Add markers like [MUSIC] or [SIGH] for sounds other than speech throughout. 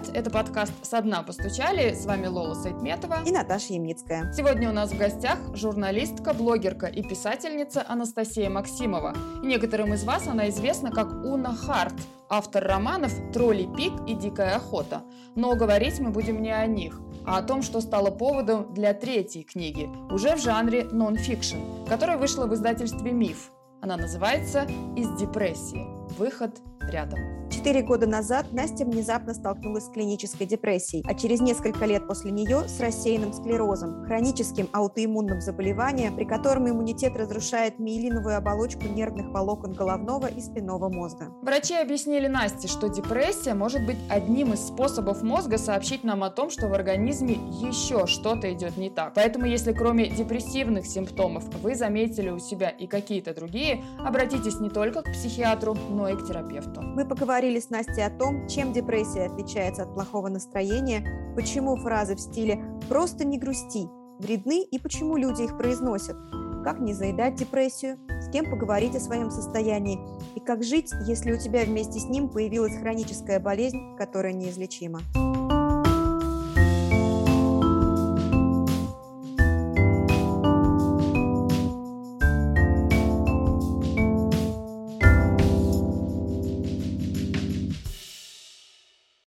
привет! Это подкаст «Со дна постучали». С вами Лола Сайтметова и Наташа Ямницкая. Сегодня у нас в гостях журналистка, блогерка и писательница Анастасия Максимова. И некоторым из вас она известна как Уна Харт, автор романов «Тролли пик» и «Дикая охота». Но говорить мы будем не о них, а о том, что стало поводом для третьей книги, уже в жанре нон-фикшн, которая вышла в издательстве «Миф». Она называется «Из депрессии. Выход рядом». Четыре года назад Настя внезапно столкнулась с клинической депрессией, а через несколько лет после нее с рассеянным склерозом, хроническим аутоиммунным заболеванием, при котором иммунитет разрушает миелиновую оболочку нервных волокон головного и спинного мозга. Врачи объяснили Насте, что депрессия может быть одним из способов мозга сообщить нам о том, что в организме еще что-то идет не так. Поэтому, если кроме депрессивных симптомов вы заметили у себя и какие-то другие, обратитесь не только к психиатру, но и к терапевту. Мы поговорим поговорили с Настей о том, чем депрессия отличается от плохого настроения, почему фразы в стиле «просто не грусти» вредны и почему люди их произносят, как не заедать депрессию, с кем поговорить о своем состоянии и как жить, если у тебя вместе с ним появилась хроническая болезнь, которая неизлечима.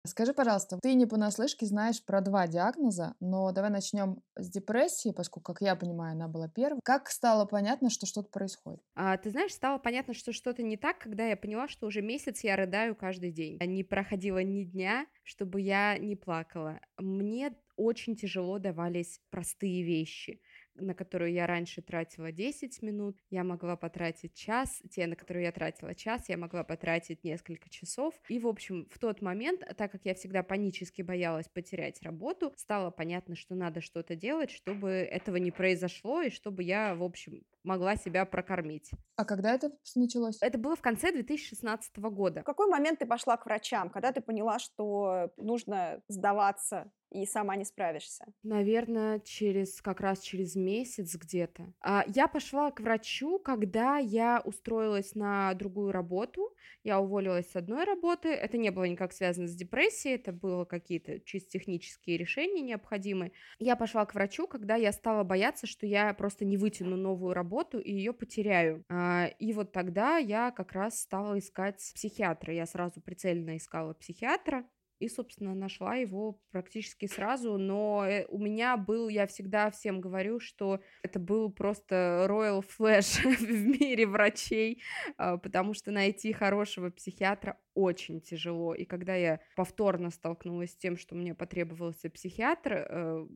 Скажи, пожалуйста, ты не понаслышке знаешь про два диагноза, но давай начнем с депрессии, поскольку, как я понимаю, она была первой. Как стало понятно, что что-то происходит? А, ты знаешь, стало понятно, что что-то не так, когда я поняла, что уже месяц я рыдаю каждый день. Не проходило ни дня, чтобы я не плакала. Мне очень тяжело давались простые вещи на которую я раньше тратила 10 минут, я могла потратить час, те, на которые я тратила час, я могла потратить несколько часов. И, в общем, в тот момент, так как я всегда панически боялась потерять работу, стало понятно, что надо что-то делать, чтобы этого не произошло, и чтобы я, в общем, могла себя прокормить. А когда это началось? Это было в конце 2016 года. В какой момент ты пошла к врачам? Когда ты поняла, что нужно сдаваться и сама не справишься? Наверное, через как раз через месяц где-то. А, я пошла к врачу, когда я устроилась на другую работу. Я уволилась с одной работы. Это не было никак связано с депрессией, это было какие-то чисто технические решения необходимые. Я пошла к врачу, когда я стала бояться, что я просто не вытяну новую работу и ее потеряю. А, и вот тогда я как раз стала искать психиатра. Я сразу прицельно искала психиатра и, собственно, нашла его практически сразу, но э, у меня был, я всегда всем говорю, что это был просто royal flash [LAUGHS] в мире врачей, а, потому что найти хорошего психиатра очень тяжело, и когда я повторно столкнулась с тем, что мне потребовался психиатр, э,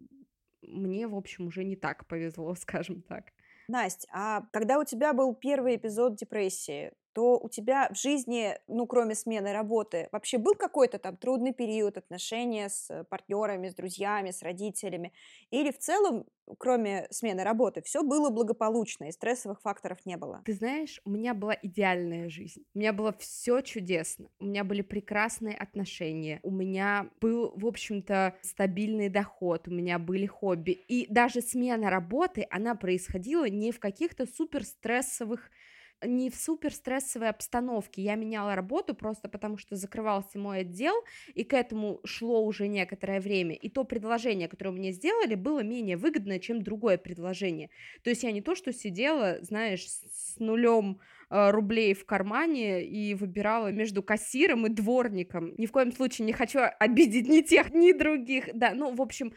мне, в общем, уже не так повезло, [LAUGHS] скажем так. Настя, а когда у тебя был первый эпизод депрессии, то у тебя в жизни, ну, кроме смены работы, вообще был какой-то там трудный период отношения с партнерами, с друзьями, с родителями? Или в целом, кроме смены работы, все было благополучно и стрессовых факторов не было? Ты знаешь, у меня была идеальная жизнь. У меня было все чудесно. У меня были прекрасные отношения. У меня был, в общем-то, стабильный доход. У меня были хобби. И даже смена работы, она происходила не в каких-то супер стрессовых не в супер стрессовой обстановке. Я меняла работу просто потому, что закрывался мой отдел, и к этому шло уже некоторое время. И то предложение, которое мне сделали, было менее выгодное, чем другое предложение. То есть я не то, что сидела, знаешь, с нулем э, рублей в кармане и выбирала между кассиром и дворником. Ни в коем случае не хочу обидеть ни тех, ни других. Да, ну, в общем,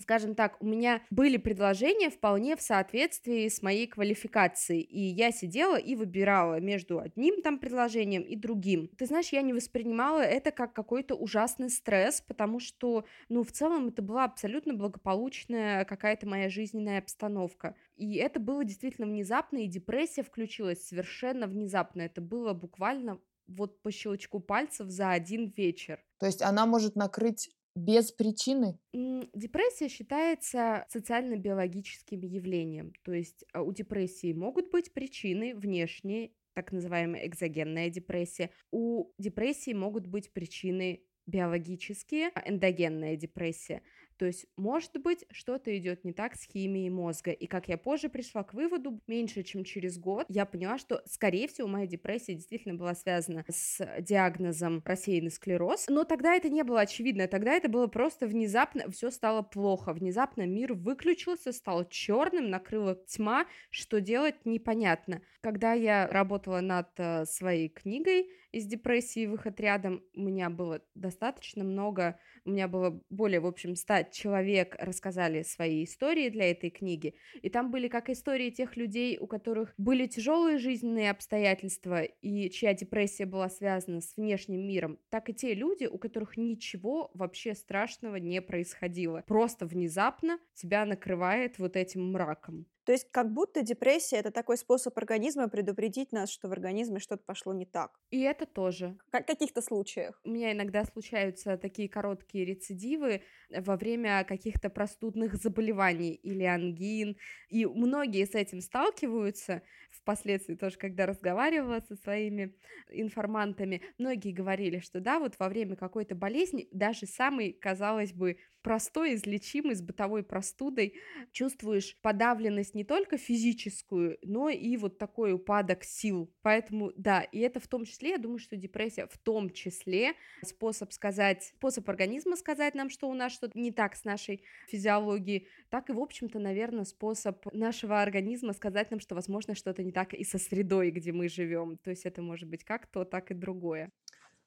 скажем так, у меня были предложения вполне в соответствии с моей квалификацией, и я сидела и выбирала между одним там предложением и другим. Ты знаешь, я не воспринимала это как какой-то ужасный стресс, потому что, ну, в целом это была абсолютно благополучная какая-то моя жизненная обстановка. И это было действительно внезапно, и депрессия включилась совершенно внезапно. Это было буквально вот по щелчку пальцев за один вечер. То есть она может накрыть без причины? Депрессия считается социально-биологическим явлением. То есть а, у депрессии могут быть причины внешние, так называемая экзогенная депрессия. У депрессии могут быть причины биологические, а, эндогенная депрессия. То есть, может быть, что-то идет не так с химией мозга. И как я позже пришла к выводу, меньше чем через год, я поняла, что, скорее всего, моя депрессия действительно была связана с диагнозом рассеянный склероз. Но тогда это не было очевидно. Тогда это было просто внезапно, все стало плохо. Внезапно мир выключился, стал черным, накрыла тьма. Что делать, непонятно. Когда я работала над э, своей книгой из депрессии выход рядом, у меня было достаточно много у меня было более, в общем, 100 человек рассказали свои истории для этой книги, и там были как истории тех людей, у которых были тяжелые жизненные обстоятельства и чья депрессия была связана с внешним миром, так и те люди, у которых ничего вообще страшного не происходило. Просто внезапно тебя накрывает вот этим мраком. То есть как будто депрессия это такой способ организма предупредить нас, что в организме что-то пошло не так. И это тоже. Как в каких-то случаях. У меня иногда случаются такие короткие рецидивы во время каких-то простудных заболеваний или ангин, и многие с этим сталкиваются впоследствии тоже, когда разговаривала со своими информантами, многие говорили, что да, вот во время какой-то болезни, даже самый, казалось бы, простой, излечимый, с бытовой простудой, чувствуешь подавленность не только физическую, но и вот такой упадок сил. Поэтому, да, и это в том числе, я думаю, что депрессия в том числе способ сказать, способ организма сказать нам, что у нас что-то не так с нашей физиологией, так и, в общем-то, наверное, способ нашего организма сказать нам, что, возможно, что-то не так и со средой, где мы живем. То есть это может быть как то, так и другое.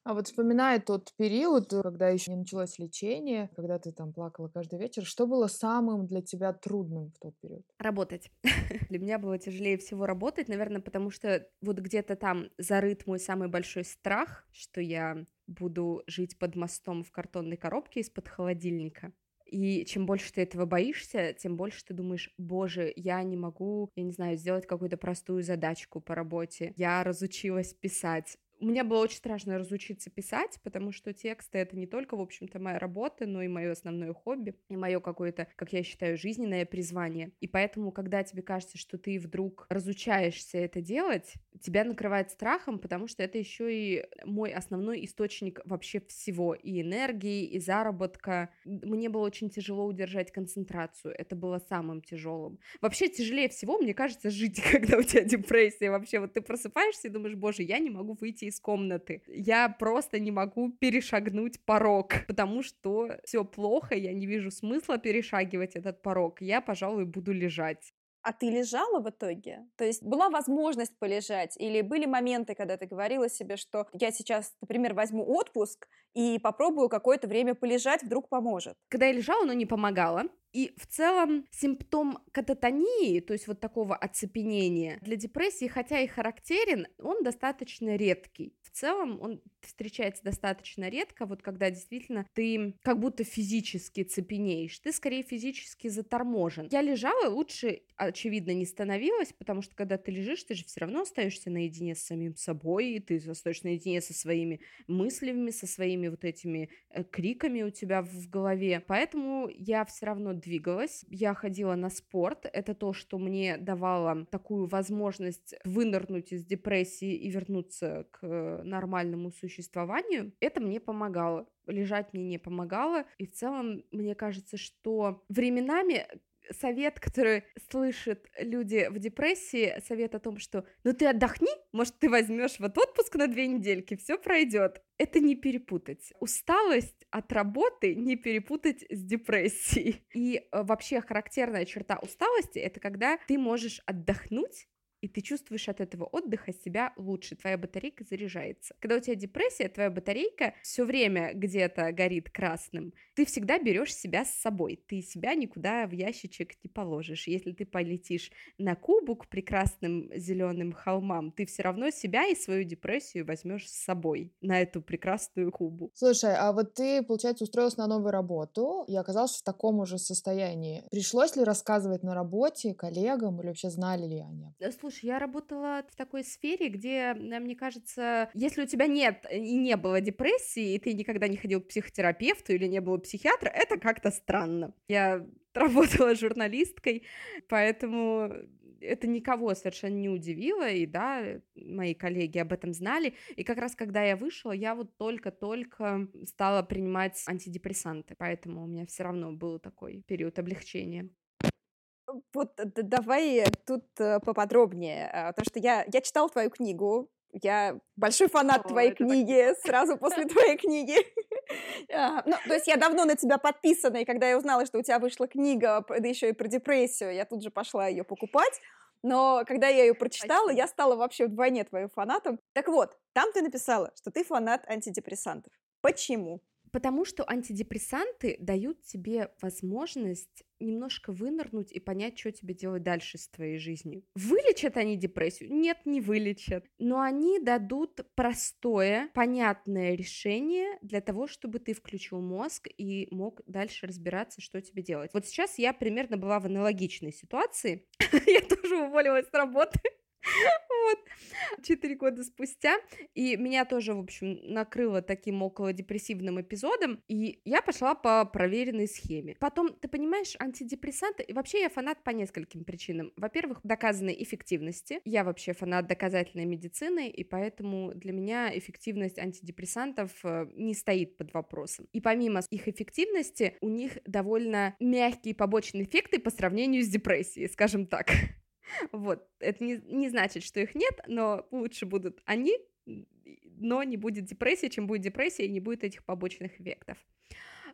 А вот вспоминая тот период, когда еще не началось лечение, когда ты там плакала каждый вечер, что было самым для тебя трудным в тот период? Работать. [LAUGHS] для меня было тяжелее всего работать, наверное, потому что вот где-то там зарыт мой самый большой страх, что я буду жить под мостом в картонной коробке из-под холодильника. И чем больше ты этого боишься, тем больше ты думаешь, боже, я не могу, я не знаю, сделать какую-то простую задачку по работе. Я разучилась писать, мне было очень страшно разучиться писать, потому что тексты — это не только, в общем-то, моя работа, но и мое основное хобби, и мое какое-то, как я считаю, жизненное призвание. И поэтому, когда тебе кажется, что ты вдруг разучаешься это делать, тебя накрывает страхом, потому что это еще и мой основной источник вообще всего, и энергии, и заработка. Мне было очень тяжело удержать концентрацию, это было самым тяжелым. Вообще тяжелее всего, мне кажется, жить, [LAUGHS] когда у тебя депрессия. Вообще, вот ты просыпаешься и думаешь, боже, я не могу выйти комнаты. Я просто не могу перешагнуть порог, потому что все плохо, я не вижу смысла перешагивать этот порог. Я, пожалуй, буду лежать. А ты лежала в итоге? То есть была возможность полежать? Или были моменты, когда ты говорила себе, что я сейчас, например, возьму отпуск и попробую какое-то время полежать, вдруг поможет? Когда я лежала, оно не помогало. И в целом симптом кататонии, то есть вот такого оцепенения, для депрессии, хотя и характерен, он достаточно редкий. В целом он встречается достаточно редко, вот когда действительно ты как будто физически цепенеешь, ты скорее физически заторможен. Я лежала, лучше, очевидно, не становилась, потому что когда ты лежишь, ты же все равно остаешься наедине с самим собой, и ты остаешься наедине со своими мыслями, со своими вот этими э, криками у тебя в голове. Поэтому я все равно двигалась, я ходила на спорт, это то, что мне давало такую возможность вынырнуть из депрессии и вернуться к нормальному существованию, это мне помогало. Лежать мне не помогало, и в целом мне кажется, что временами совет, который слышат люди в депрессии, совет о том, что ну ты отдохни, может ты возьмешь вот отпуск на две недельки, все пройдет. Это не перепутать. Усталость от работы не перепутать с депрессией. И э, вообще характерная черта усталости это когда ты можешь отдохнуть и ты чувствуешь от этого отдыха себя лучше, твоя батарейка заряжается. Когда у тебя депрессия, твоя батарейка все время где-то горит красным, ты всегда берешь себя с собой, ты себя никуда в ящичек не положишь. Если ты полетишь на Кубу к прекрасным зеленым холмам, ты все равно себя и свою депрессию возьмешь с собой на эту прекрасную Кубу. Слушай, а вот ты, получается, устроилась на новую работу и оказалась в таком уже состоянии. Пришлось ли рассказывать на работе коллегам или вообще знали ли они? Слушай, Слушай, я работала в такой сфере, где, мне кажется, если у тебя нет и не было депрессии, и ты никогда не ходил к психотерапевту или не было психиатра, это как-то странно. Я [LAUGHS] работала журналисткой, поэтому это никого совершенно не удивило, и да, мои коллеги об этом знали, и как раз когда я вышла, я вот только-только стала принимать антидепрессанты, поэтому у меня все равно был такой период облегчения. Вот давай тут э, поподробнее, потому а, что я, я читал твою книгу, я большой фанат О, твоей книги так... сразу после [LAUGHS] твоей книги. [LAUGHS] А, ну, то есть я давно на тебя подписана, и когда я узнала, что у тебя вышла книга, да еще и про депрессию, я тут же пошла ее покупать. Но когда я ее прочитала, я стала вообще вдвойне твоим фанатом. Так вот, там ты написала, что ты фанат антидепрессантов. Почему? Потому что антидепрессанты дают тебе возможность немножко вынырнуть и понять, что тебе делать дальше с твоей жизнью. Вылечат они депрессию? Нет, не вылечат. Но они дадут простое, понятное решение для того, чтобы ты включил мозг и мог дальше разбираться, что тебе делать. Вот сейчас я примерно была в аналогичной ситуации. [LAUGHS] я тоже уволилась с работы. Вот, четыре года спустя, и меня тоже, в общем, накрыло таким около депрессивным эпизодом, и я пошла по проверенной схеме. Потом, ты понимаешь, антидепрессанты, и вообще я фанат по нескольким причинам. Во-первых, доказанной эффективности. Я вообще фанат доказательной медицины, и поэтому для меня эффективность антидепрессантов э, не стоит под вопросом. И помимо их эффективности, у них довольно мягкие побочные эффекты по сравнению с депрессией, скажем так. Вот, это не, не значит, что их нет, но лучше будут они, но не будет депрессии, чем будет депрессия, и не будет этих побочных эффектов.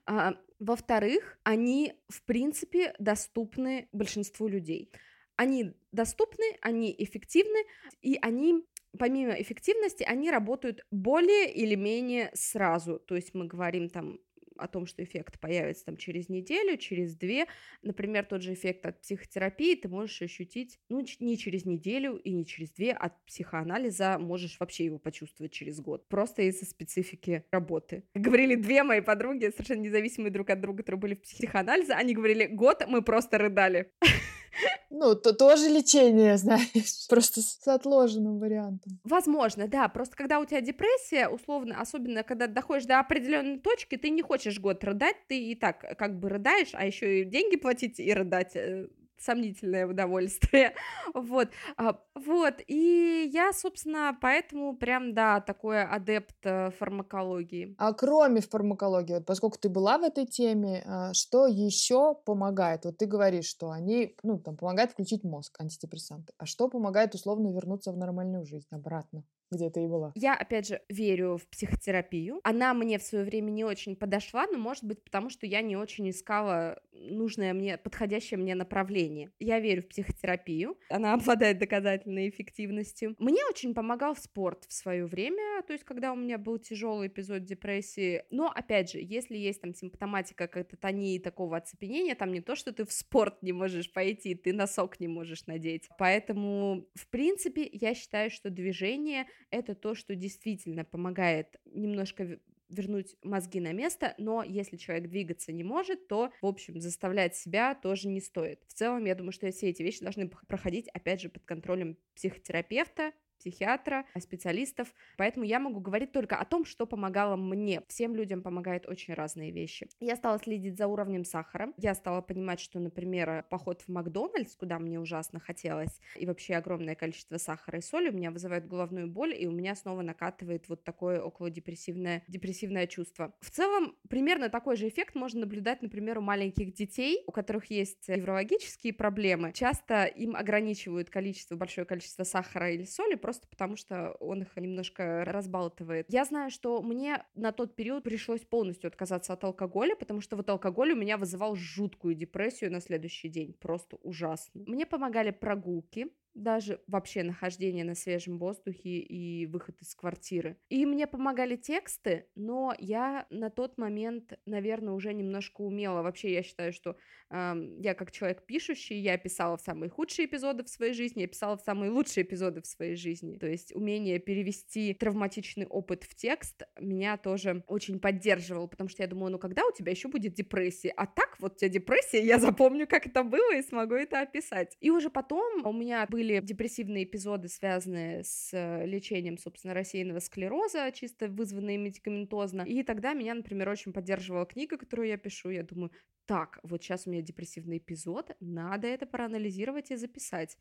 А, во-вторых, они, в принципе, доступны большинству людей. Они доступны, они эффективны, и они помимо эффективности, они работают более или менее сразу. То есть мы говорим там о том, что эффект появится там через неделю, через две. Например, тот же эффект от психотерапии ты можешь ощутить, ну, не через неделю и не через две, от психоанализа можешь вообще его почувствовать через год. Просто из-за специфики работы. [LAUGHS] Говорили две мои подруги, совершенно независимые друг от друга, которые были в психоанализе, они говорили, год мы просто рыдали. [LAUGHS] Ну, то тоже лечение, [LAUGHS] знаешь, просто с отложенным вариантом. Возможно, да. Просто когда у тебя депрессия, условно, особенно когда доходишь до определенной точки, ты не хочешь год рыдать, ты и так как бы рыдаешь, а еще и деньги платить и рыдать э, сомнительное удовольствие, [LAUGHS] вот, а, вот, и я, собственно, поэтому прям, да, такой адепт э, фармакологии. А кроме фармакологии, вот поскольку ты была в этой теме, а, что еще помогает? Вот ты говоришь, что они, ну, там, помогают включить мозг, антидепрессанты, а что помогает условно вернуться в нормальную жизнь обратно? Где ты и была. Я, опять же, верю в психотерапию. Она мне в свое время не очень подошла, но, может быть, потому что я не очень искала нужное мне, подходящее мне направление. Я верю в психотерапию. Она [LAUGHS] обладает доказательной эффективностью. Мне очень помогал спорт в свое время, то есть, когда у меня был тяжелый эпизод депрессии. Но, опять же, если есть там симптоматика кататонии и такого оцепенения, там не то, что ты в спорт не можешь пойти, ты носок не можешь надеть. Поэтому, в принципе, я считаю, что движение это то, что действительно помогает немножко вернуть мозги на место, но если человек двигаться не может, то, в общем, заставлять себя тоже не стоит. В целом, я думаю, что все эти вещи должны проходить, опять же, под контролем психотерапевта, психиатра, специалистов, поэтому я могу говорить только о том, что помогало мне. Всем людям помогают очень разные вещи. Я стала следить за уровнем сахара, я стала понимать, что, например, поход в Макдональдс, куда мне ужасно хотелось, и вообще огромное количество сахара и соли у меня вызывает головную боль, и у меня снова накатывает вот такое около депрессивное, депрессивное чувство. В целом, примерно такой же эффект можно наблюдать, например, у маленьких детей, у которых есть неврологические проблемы. Часто им ограничивают количество, большое количество сахара или соли, просто потому что он их немножко разбалтывает. Я знаю, что мне на тот период пришлось полностью отказаться от алкоголя, потому что вот алкоголь у меня вызывал жуткую депрессию на следующий день, просто ужасно. Мне помогали прогулки, даже вообще нахождение на свежем воздухе и выход из квартиры. И мне помогали тексты, но я на тот момент, наверное, уже немножко умела. Вообще, я считаю, что э, я как человек пишущий, я писала в самые худшие эпизоды в своей жизни, я писала в самые лучшие эпизоды в своей жизни. То есть умение перевести травматичный опыт в текст меня тоже очень поддерживало, потому что я думаю, ну когда у тебя еще будет депрессия? А так вот у тебя депрессия, я запомню, как это было и смогу это описать. И уже потом у меня были были депрессивные эпизоды, связанные с э, лечением, собственно, рассеянного склероза, чисто вызванные медикаментозно. И тогда меня, например, очень поддерживала книга, которую я пишу. Я думаю, так, вот сейчас у меня депрессивный эпизод, надо это проанализировать и записать.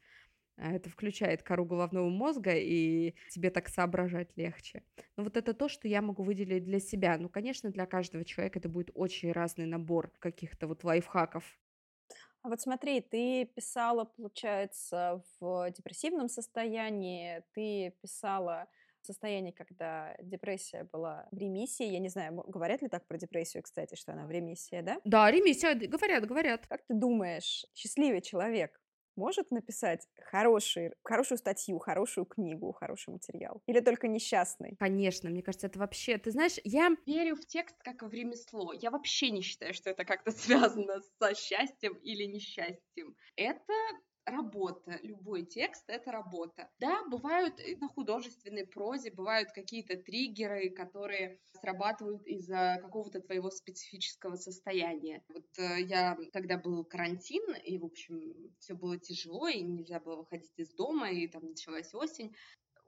А это включает кору головного мозга, и тебе так соображать легче. Но вот это то, что я могу выделить для себя. Ну, конечно, для каждого человека это будет очень разный набор каких-то вот лайфхаков. А вот смотри, ты писала, получается, в депрессивном состоянии, ты писала состоянии, когда депрессия была в ремиссии. Я не знаю, говорят ли так про депрессию, кстати, что она в ремиссии, да? Да, ремиссия, говорят, говорят. Как ты думаешь, счастливый человек может написать хороший, хорошую статью, хорошую книгу, хороший материал? Или только несчастный? Конечно, мне кажется, это вообще... Ты знаешь, я... Верю в текст как в ремесло. Я вообще не считаю, что это как-то [LAUGHS] связано со счастьем или несчастьем. Это работа. Любой текст — это работа. Да, бывают на художественной прозе, бывают какие-то триггеры, которые срабатывают из-за какого-то твоего специфического состояния. Вот э, я, когда был карантин, и, в общем, все было тяжело, и нельзя было выходить из дома, и там началась осень,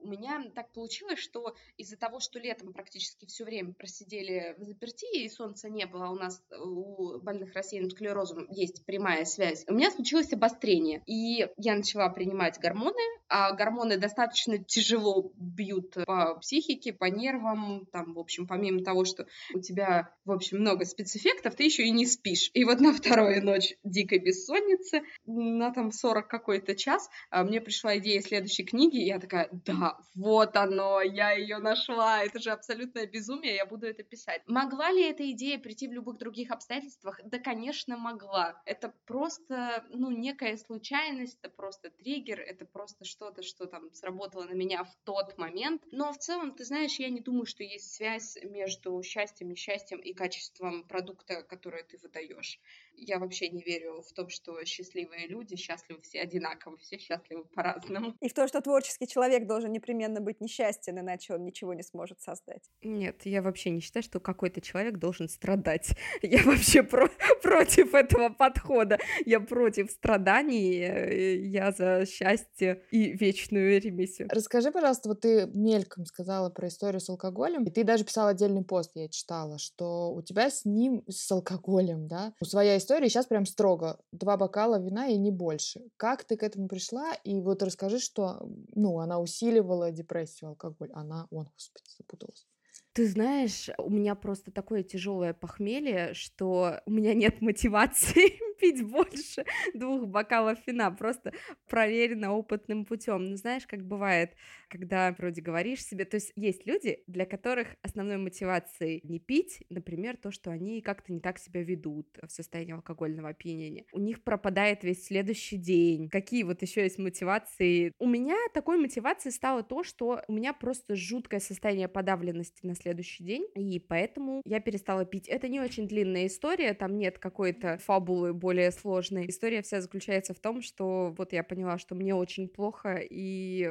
у меня так получилось, что из-за того, что летом практически все время просидели в заперти, и солнца не было, а у нас у больных рассеянным склерозом есть прямая связь, у меня случилось обострение. И я начала принимать гормоны, а гормоны достаточно тяжело бьют по психике, по нервам, там, в общем, помимо того, что у тебя, в общем, много спецэффектов, ты еще и не спишь. И вот на вторую ночь дикой бессонницы, на там 40 какой-то час, а мне пришла идея следующей книги, и я такая, да, вот оно, я ее нашла, это же абсолютное безумие, я буду это писать. Могла ли эта идея прийти в любых других обстоятельствах? Да, конечно, могла. Это просто, ну, некая случайность, это просто триггер, это просто что-то, что там сработало на меня в тот момент. Но в целом, ты знаешь, я не думаю, что есть связь между счастьем, несчастьем и качеством продукта, который ты выдаешь. Я вообще не верю в то, что счастливые люди счастливы все одинаково, все счастливы по-разному. И в то, что творческий человек должен непременно быть несчастен, иначе он ничего не сможет создать. Нет, я вообще не считаю, что какой-то человек должен страдать. [LAUGHS] Я вообще про против этого подхода. Я против страданий, э, я за счастье и [LAUGHS] вечную ремиссию. Расскажи, пожалуйста, вот ты мельком сказала про историю с алкоголем, и ты даже писала отдельный пост, я читала, что у тебя с ним, с алкоголем, да, своя история сейчас прям строго. Два бокала вина и не больше. Как ты к этому пришла? И вот расскажи, что, ну, она усиливала депрессию, алкоголь. Она, он, господи, запуталась. Ты знаешь, у меня просто такое тяжелое похмелье, что у меня нет мотивации [LAUGHS] пить больше двух бокалов вина, просто проверено опытным путем. Ну, знаешь, как бывает, когда вроде говоришь себе, то есть есть люди, для которых основной мотивацией не пить, например, то, что они как-то не так себя ведут в состоянии алкогольного опьянения. У них пропадает весь следующий день. Какие вот еще есть мотивации? У меня такой мотивацией стало то, что у меня просто жуткое состояние подавленности на следующий день, и поэтому я перестала пить. Это не очень длинная история, там нет какой-то фабулы более сложной. История вся заключается в том, что вот я поняла, что мне очень плохо, и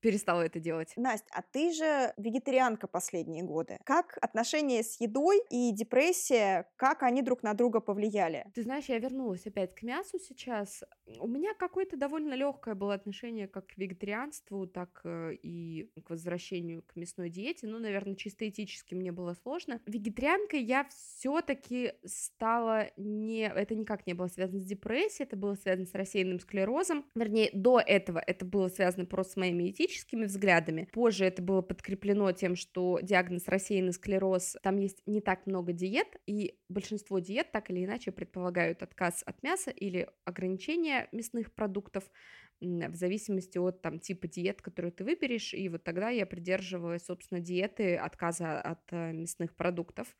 перестала это делать. Настя, а ты же вегетарианка последние годы. Как отношения с едой и депрессия, как они друг на друга повлияли? Ты знаешь, я вернулась опять к мясу сейчас. У меня какое-то довольно легкое было отношение как к вегетарианству, так э, и к возвращению к мясной диете. Ну, наверное, чисто этически мне было сложно. Вегетарианкой я все-таки стала не... Это никак не было связано с депрессией, это было связано с рассеянным склерозом. Вернее, до этого это было связано просто с моими этическими политическими взглядами. Позже это было подкреплено тем, что диагноз рассеянный склероз, там есть не так много диет, и большинство диет так или иначе предполагают отказ от мяса или ограничение мясных продуктов в зависимости от там типа диет, которую ты выберешь, и вот тогда я придерживалась, собственно, диеты отказа от э, мясных продуктов.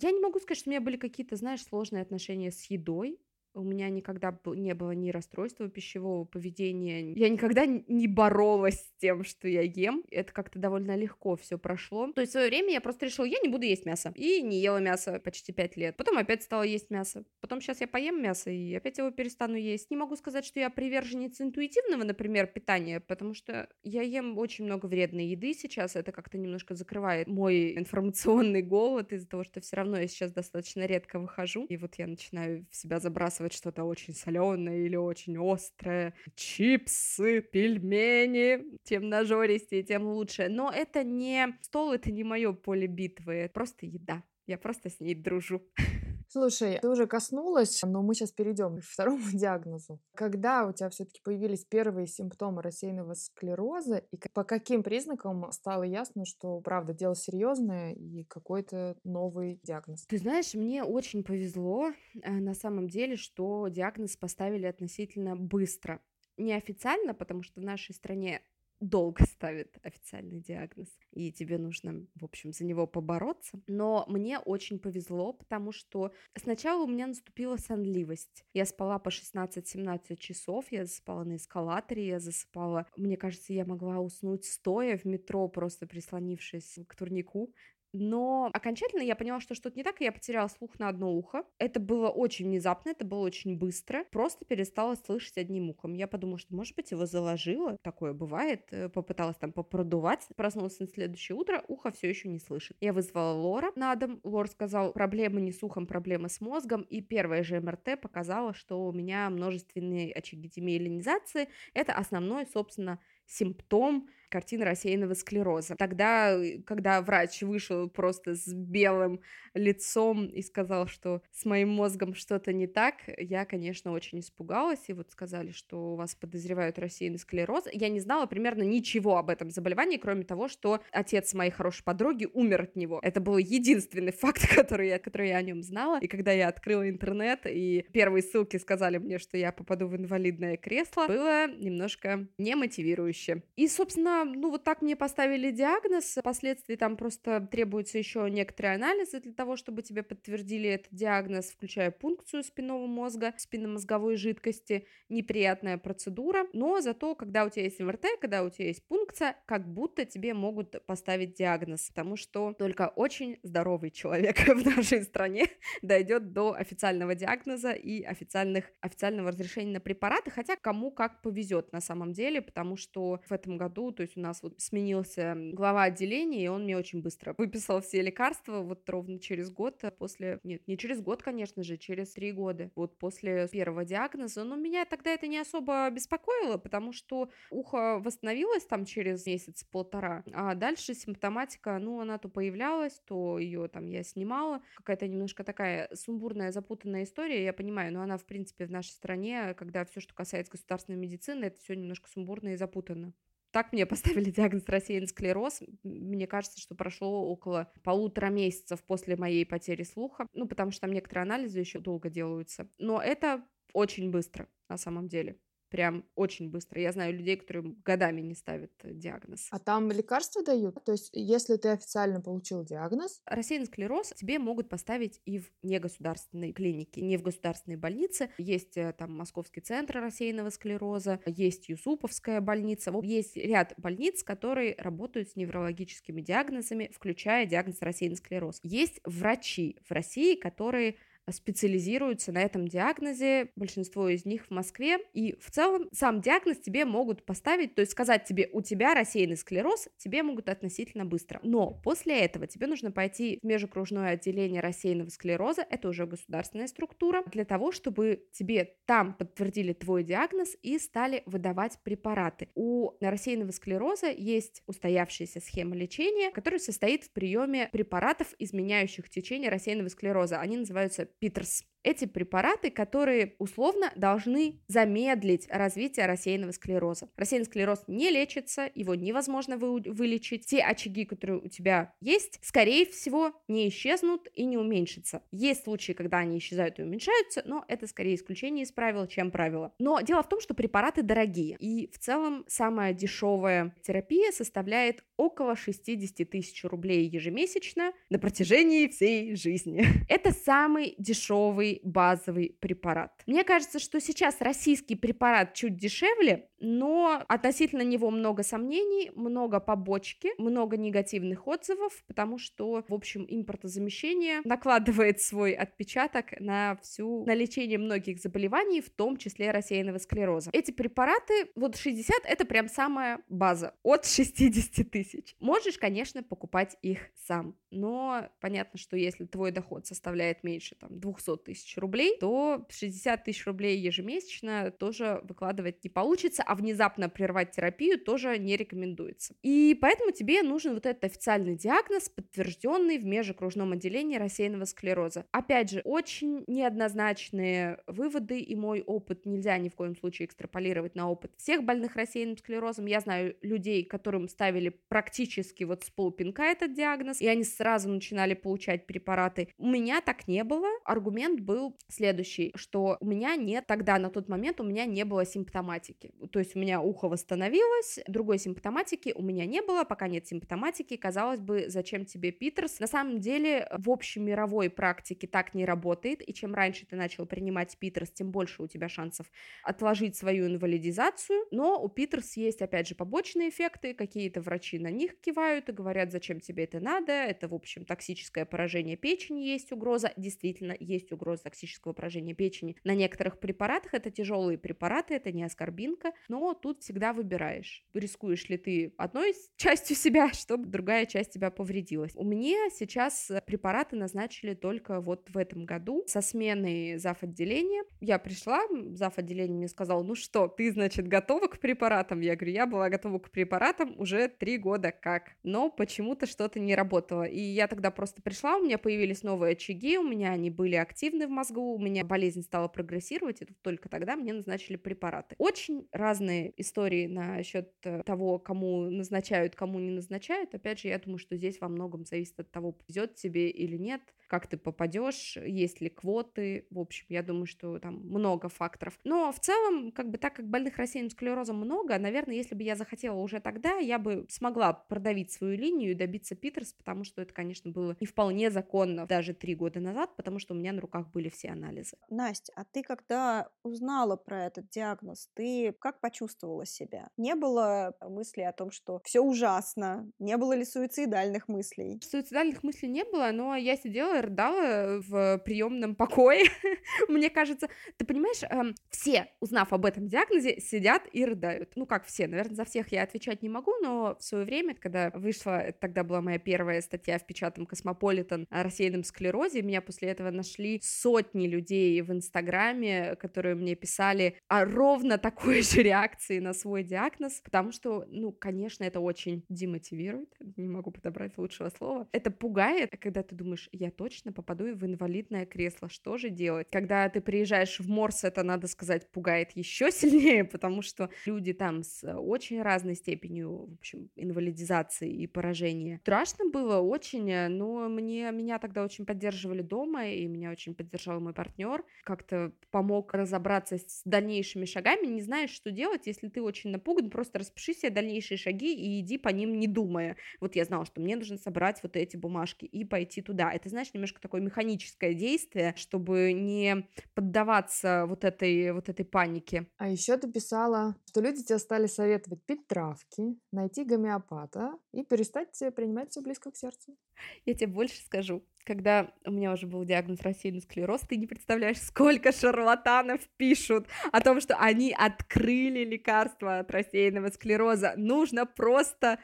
Я не могу сказать, что у меня были какие-то, знаешь, сложные отношения с едой, у меня никогда не было ни расстройства пищевого поведения. Я никогда не боролась с тем, что я ем. Это как-то довольно легко все прошло. То есть в свое время я просто решила, я не буду есть мясо. И не ела мясо почти пять лет. Потом опять стала есть мясо. Потом сейчас я поем мясо и опять его перестану есть. Не могу сказать, что я приверженец интуитивного, например, питания, потому что я ем очень много вредной еды сейчас. Это как-то немножко закрывает мой информационный голод из-за того, что все равно я сейчас достаточно редко выхожу. И вот я начинаю в себя забрасывать заказывать что-то очень соленое или очень острое, чипсы, пельмени, тем нажористее, тем лучше. Но это не стол, это не мое поле битвы, это просто еда. Я просто с ней дружу. [LAUGHS] Слушай, ты уже коснулась, но мы сейчас перейдем к второму [LAUGHS] диагнозу. Когда у тебя все-таки появились первые симптомы рассеянного склероза, и по каким признакам стало ясно, что правда дело серьезное и какой-то новый диагноз? Ты знаешь, мне очень повезло э, на самом деле, что диагноз поставили относительно быстро. Неофициально, потому что в нашей стране долго ставит официальный диагноз, и тебе нужно, в общем, за него побороться. Но мне очень повезло, потому что сначала у меня наступила сонливость. Я спала по 16-17 часов, я засыпала на эскалаторе, я засыпала... Мне кажется, я могла уснуть стоя в метро, просто прислонившись к турнику. Но окончательно я поняла, что что-то не так, и я потеряла слух на одно ухо. Это было очень внезапно, это было очень быстро. Просто перестала слышать одним ухом. Я подумала, что, может быть, его заложило. Такое бывает. Э, попыталась там попродувать. Проснулась на следующее утро, ухо все еще не слышит. Я вызвала Лора на дом. Лор сказал, проблемы не с ухом, проблемы с мозгом. И первая же МРТ показала, что у меня множественные очаги демиелинизации. Это основной, собственно, симптом картины рассеянного склероза. Тогда, э, когда врач вышел просто с белым лицом и сказал, что с моим мозгом что-то не так, я, конечно, очень испугалась. И вот сказали, что у вас подозревают рассеянный склероз. Я не знала примерно ничего об этом заболевании, кроме того, что отец моей хорошей подруги умер от него. Это был единственный [LAUGHS] факт, который я, который я о нем знала. И когда я открыла интернет, и первые ссылки сказали мне, что я попаду в инвалидное кресло, было немножко немотивирующе. И, собственно, ну вот так мне поставили диагноз. Впоследствии там просто требуются еще некоторые анализы для того, чтобы тебе подтвердили этот диагноз, включая пункцию спинного мозга, спинномозговой жидкости. Неприятная процедура, но зато, когда у тебя есть МРТ, когда у тебя есть пункция, как будто тебе могут поставить диагноз, потому что только очень здоровый человек [LAUGHS] в нашей стране дойдет до официального диагноза и официальных, официального разрешения на препараты, хотя кому как повезет на самом деле, потому что в этом году, то есть у нас вот сменился глава отделения, и он мне очень быстро выписал все лекарства, вот ровно через год после... Нет, не через год, конечно же, через три года. Вот после первого диагноза. Но меня тогда это не особо беспокоило, потому что ухо восстановилось там через месяц-полтора, а дальше симптоматика, ну, она то появлялась, то ее там я снимала. Какая-то немножко такая сумбурная, запутанная история, я понимаю, но она, в принципе, в нашей стране, когда все, что касается государственной медицины, это все немножко сумбурно и запутанно. Так мне [LAUGHS] поставили диагноз рассеянный склероз. Мне кажется, что прошло около полутора месяцев после моей потери слуха. Ну, потому что там некоторые анализы еще долго делаются. Но это очень быстро на самом деле прям очень быстро. Я знаю людей, которые годами не ставят э, диагноз. А там лекарства дают? То есть, если ты официально получил диагноз? Рассеянный склероз тебе могут поставить и в негосударственной клинике, не в государственной больнице. Есть э, там Московский центр рассеянного склероза, есть Юсуповская больница. Есть ряд больниц, которые работают с неврологическими диагнозами, включая диагноз рассеянный склероз. Есть врачи в России, которые специализируются на этом диагнозе, большинство из них в Москве, и в целом сам диагноз тебе могут поставить, то есть сказать тебе, у тебя рассеянный склероз, тебе могут относительно быстро. Но после этого тебе нужно пойти в межокружное отделение рассеянного склероза, это уже государственная структура, для того, чтобы тебе там подтвердили твой диагноз и стали выдавать препараты. У рассеянного склероза есть устоявшаяся схема лечения, которая состоит в приеме препаратов, изменяющих течение рассеянного склероза. Они называются Питерс. Эти препараты, которые условно должны замедлить развитие рассеянного склероза. Рассеянный склероз не лечится, его невозможно вы, вылечить. Те очаги, которые у тебя есть, скорее всего, не исчезнут и не уменьшатся. Есть случаи, когда они исчезают и уменьшаются, но это скорее исключение из правил, чем правило. Но дело в том, что препараты дорогие, и в целом самая дешевая терапия составляет около 60 тысяч рублей ежемесячно на протяжении всей жизни. [LAUGHS] Это самый дешевый базовый препарат. Мне кажется, что сейчас российский препарат чуть дешевле, но относительно него много сомнений, много побочки, много негативных отзывов, потому что, в общем, импортозамещение накладывает свой отпечаток на всю, на лечение многих заболеваний, в том числе рассеянного склероза. Эти препараты, вот 60, это прям самая база, от 60 тысяч. Можешь, конечно, покупать их сам, но понятно, что если твой доход составляет меньше там 200 тысяч рублей, то 60 тысяч рублей ежемесячно тоже выкладывать не получится, а внезапно прервать терапию тоже не рекомендуется. И поэтому тебе нужен вот этот официальный диагноз, подтвержденный в межокружном отделении рассеянного склероза. Опять же, очень неоднозначные выводы, и мой опыт нельзя ни в коем случае экстраполировать на опыт всех больных рассеянным склерозом. Я знаю людей, которым ставили практически вот с полпинка этот диагноз, и они сразу начинали получать препараты. У меня так не было. Аргумент был следующий, что у меня нет тогда, на тот момент, у меня не было симптоматики. То есть у меня ухо восстановилось, другой симптоматики у меня не было, пока нет симптоматики. Казалось бы, зачем тебе Питерс? На самом деле, в общей мировой практике так не работает, и чем раньше ты начал принимать Питерс, тем больше у тебя шансов отложить свою инвалидизацию. Но у Питерс есть, опять же, побочные эффекты, какие-то врачи на них кивают и говорят, зачем тебе это надо, это, в общем, токсическое поражение печени есть угроза, действительно есть угроза токсического поражения печени. На некоторых препаратах это тяжелые препараты, это не аскорбинка, но тут всегда выбираешь, рискуешь ли ты одной частью [LAUGHS] себя, чтобы другая часть тебя повредилась. У меня сейчас препараты назначили только вот в этом году со сменой зав. отделения. Я пришла, зав. отделение мне сказал, ну что, ты, значит, готова к препаратам? Я говорю, я была готова к препаратам уже три года как, но почему-то что-то не работало. И я тогда просто пришла, у меня появились новые очаги, у меня они были активны в мозгу, у меня болезнь стала прогрессировать, и только тогда мне назначили препараты. Очень разные истории насчет э, того, кому назначают, кому не назначают. Опять же, я думаю, что здесь во многом зависит от того, повезет тебе или нет как ты попадешь, есть ли квоты, в общем, я думаю, что там много факторов. Но в целом, как бы так как больных рассеянным склерозом много, наверное, если бы я захотела уже тогда, я бы смогла продавить свою линию и добиться Питерс, потому что это, конечно, было не вполне законно даже три года назад, потому что у меня на руках были все анализы. Настя, а ты когда узнала про этот диагноз, ты как почувствовала себя? Не было мысли о том, что все ужасно? Не было ли суицидальных мыслей? Суицидальных мыслей не было, но я сидела рыдала в приемном покое. [LAUGHS] Мне кажется, ты понимаешь, эм, все, узнав об этом диагнозе, сидят и рыдают. Ну, как все, наверное, за всех я отвечать не могу, но в свое время, когда вышла, тогда была моя первая статья в печатном Космополитен о рассеянном склерозе, меня после этого нашли сотни людей в Инстаграме, которые мне писали о ровно такой [LAUGHS] же реакции на свой диагноз, потому что, ну, конечно, это очень демотивирует, не могу подобрать лучшего слова. Это пугает, когда ты думаешь, я точно точно попаду в инвалидное кресло. Что же делать? Когда ты приезжаешь в Морс, это, надо сказать, пугает еще [LAUGHS] сильнее, потому что люди там с очень разной степенью, в общем, инвалидизации и поражения. Страшно было очень, но мне, меня тогда очень поддерживали дома, и меня очень поддержал мой партнер. Как-то помог разобраться с дальнейшими шагами. Не знаешь, что делать, если ты очень напуган, просто распиши себе дальнейшие шаги и иди по ним, не думая. Вот я знала, что мне нужно собрать вот эти бумажки и пойти туда. Это, знаешь, немножко такое механическое действие, чтобы не поддаваться вот этой, вот этой панике. А еще ты писала, что люди тебе стали советовать пить травки, найти гомеопата и перестать принимать все близко к сердцу. Я тебе больше скажу когда у меня уже был диагноз рассеянный склероз, ты не представляешь, сколько шарлатанов пишут о том, что они открыли лекарство от рассеянного склероза. Нужно просто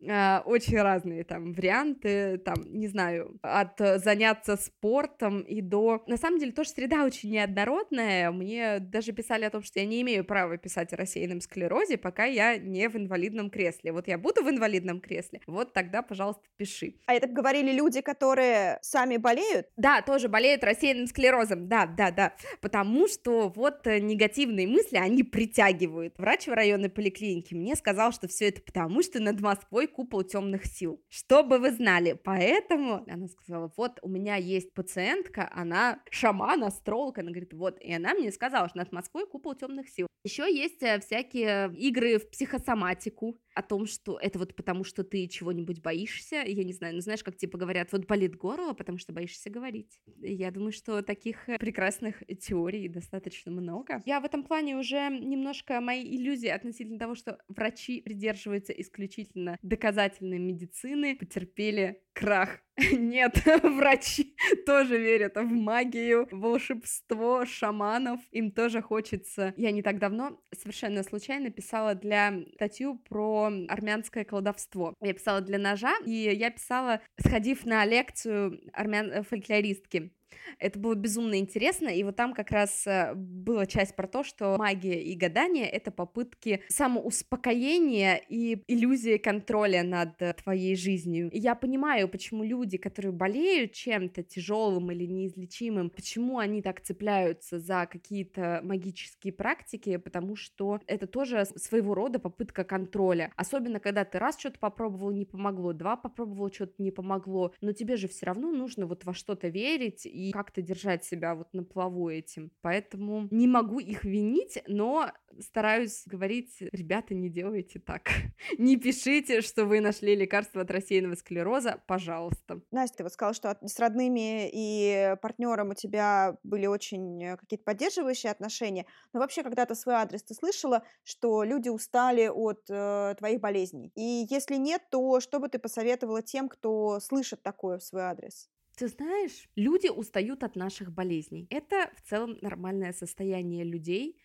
э, очень разные там варианты, там, не знаю, от заняться спортом и до... На самом деле тоже среда очень неоднородная. Мне даже писали о том, что я не имею права писать о рассеянном склерозе, пока я не в инвалидном кресле. Вот я буду в инвалидном кресле, вот тогда, пожалуйста, пиши. А это говорили люди, которые сами болеют? Да, тоже болеют рассеянным склерозом, да, да, да, потому что вот э, негативные мысли, они притягивают. Врач в районной поликлинике мне сказал, что все это потому, что над Москвой купол темных сил. Чтобы вы знали, поэтому она сказала, вот у меня есть пациентка, она шаман, астролог, она говорит, вот, и она мне сказала, что над Москвой купол темных сил. Еще есть э, всякие игры в психосоматику, о том, что это вот потому, что ты чего-нибудь боишься, я не знаю, ну знаешь, как типа говорят, вот болит горло, потому что боишься говорить. Я думаю, что таких э, прекрасных теорий достаточно много. Я в этом плане уже немножко мои иллюзии относительно того, что врачи придерживаются исключительно доказательной медицины, потерпели крах. [LAUGHS] Нет, [LAUGHS] врачи тоже верят в магию, волшебство шаманов. Им тоже хочется. Я не так давно совершенно случайно писала для статью про армянское колдовство. Я писала для ножа, и я писала, сходив на лекцию армян фольклористки Это было безумно интересно, и вот там как раз э, была часть про то, что магия и гадание — это попытки самоуспокоения и иллюзии контроля над э, твоей жизнью. И я понимаю, почему люди, которые болеют чем-то тяжелым или неизлечимым, почему они так цепляются за какие-то магические практики, потому что это тоже своего рода попытка контроля. Особенно, когда ты раз что-то попробовал, не помогло, два попробовал, что-то не помогло, но тебе же все равно нужно вот во что-то верить и как-то держать себя вот на плаву этим. Поэтому не могу их винить, но стараюсь говорить, ребята, не делайте так. [LAUGHS] не пишите, что вы нашли лекарство от рассеянного склероза, пожалуйста. Настя, ты вот сказала, что с родными и партнером у тебя были очень э, какие-то поддерживающие отношения. Но вообще, когда ты свой адрес, ты слышала, что люди устали от э, твоих болезней? И если нет, то что бы ты посоветовала тем, кто слышит такое в свой адрес? Ты знаешь, люди устают от наших болезней. Это в целом нормальное состояние людей.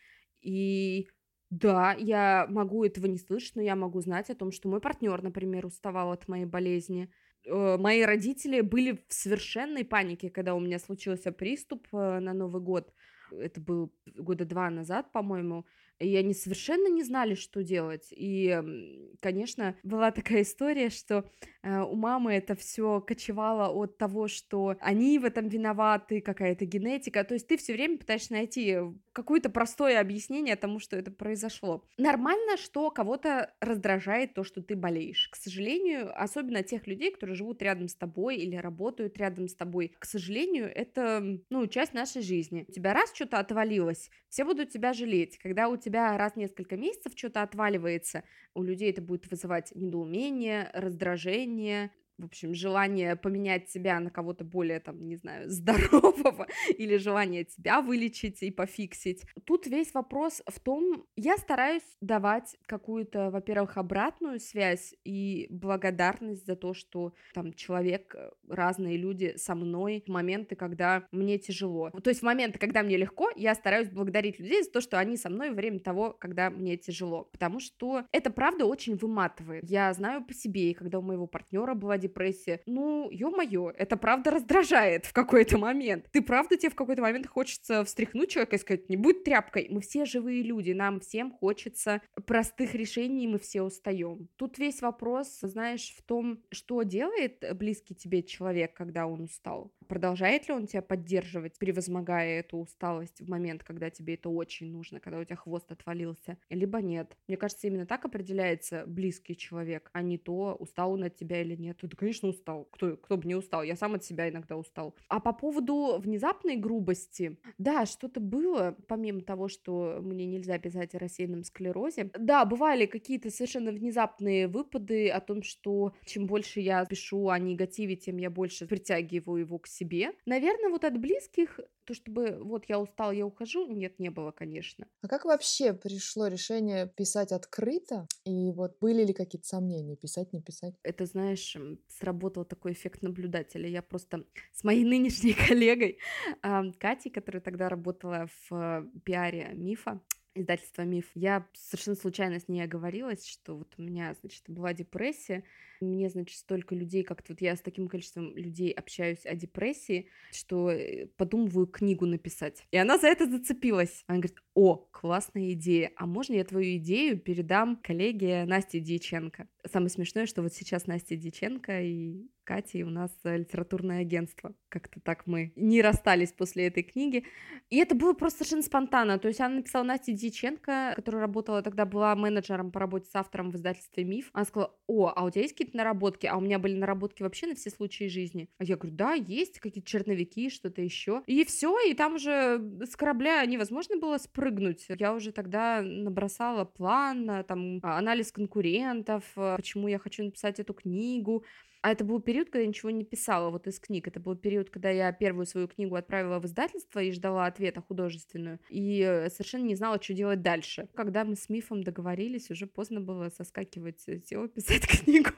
И да, я могу этого не слышать, но я могу знать о том, что мой партнер, например, уставал от моей болезни. Э, мои родители были в совершенной панике, когда у меня случился приступ э, на Новый год. Это был года два назад, по-моему. И они совершенно не знали, что делать. И, конечно, была такая история, что э, у мамы это все кочевало от того, что они в этом виноваты, какая-то генетика. То есть ты все время пытаешься найти какое-то простое объяснение тому, что это произошло. Нормально, что кого-то раздражает то, что ты болеешь. К сожалению, особенно тех людей, которые живут рядом с тобой или работают рядом с тобой, к сожалению, это, ну, часть нашей жизни. У тебя раз что-то отвалилось, все будут тебя жалеть. Когда у тебя раз в несколько месяцев что-то отваливается, у людей это будет вызывать недоумение, раздражение, в общем, желание поменять себя на кого-то более, там, не знаю, [LAUGHS] здорового, или желание тебя вылечить и пофиксить. Тут весь вопрос в том, я стараюсь давать какую-то, во-первых, обратную связь и благодарность за то, что там человек, э, разные люди со мной в моменты, когда мне тяжело. То есть в моменты, когда мне легко, я стараюсь благодарить людей за то, что они со мной во время того, когда мне тяжело. Потому что это правда очень выматывает. Я знаю по себе, и когда у моего партнера была депрессия. Ну, ё-моё, это правда раздражает в какой-то момент. Ты правда тебе в какой-то момент хочется встряхнуть человека и сказать, не будь тряпкой. Мы все живые люди, нам всем хочется простых решений, мы все устаем. Тут весь вопрос, знаешь, в том, что делает близкий тебе человек, когда он устал. Продолжает ли он тебя поддерживать, превозмогая эту усталость в момент, когда тебе это очень нужно, когда у тебя хвост отвалился, либо нет. Мне кажется, именно так определяется близкий человек, а не то, устал он от тебя или нет. Да, конечно, устал. Кто, кто бы не устал? Я сам от себя иногда устал. А по поводу внезапной грубости, да, что-то было, помимо того, что мне нельзя писать о рассеянном склерозе. Да, бывали какие-то совершенно внезапные выпады о том, что чем больше я пишу о негативе, тем я больше притягиваю его к себе. Наверное, вот от близких то, чтобы вот я устал, я ухожу, нет, не было, конечно. А как вообще пришло решение писать открыто? И вот были ли какие-то сомнения, писать, не писать? Это, знаешь, сработал такой эффект наблюдателя. Я просто с моей нынешней [LAUGHS] коллегой Катей, которая тогда работала в пиаре Мифа, издательство «Миф». Я совершенно случайно с ней оговорилась, что вот у меня, значит, была депрессия, мне, значит, столько людей, как-то вот я с таким количеством людей общаюсь о депрессии, что э, подумываю книгу написать. И она за это зацепилась. Она говорит, о, классная идея, а можно я твою идею передам коллеге Насте Дьяченко? Самое смешное, что вот сейчас Настя Дьяченко и Катя, и у нас литературное агентство. Как-то так мы не расстались после этой книги. И это было просто совершенно спонтанно. То есть она написала Настя Дьяченко, которая работала тогда, была менеджером по работе с автором в издательстве «Миф». Она сказала, о, а у тебя есть какие-то наработки? А у меня были наработки вообще на все случаи жизни. А я говорю, да, есть какие-то черновики, что-то еще. И все, и там уже с корабля невозможно было спрыгнуть. Я уже тогда набросала план, там, анализ конкурентов, почему я хочу написать эту книгу. А это был период, когда я ничего не писала вот из книг. Это был период, когда я первую свою книгу отправила в издательство и ждала ответа художественную. И э, совершенно не знала, что делать дальше. Когда мы с Мифом договорились, уже поздно было соскакивать, э, села [LAUGHS] писать книгу.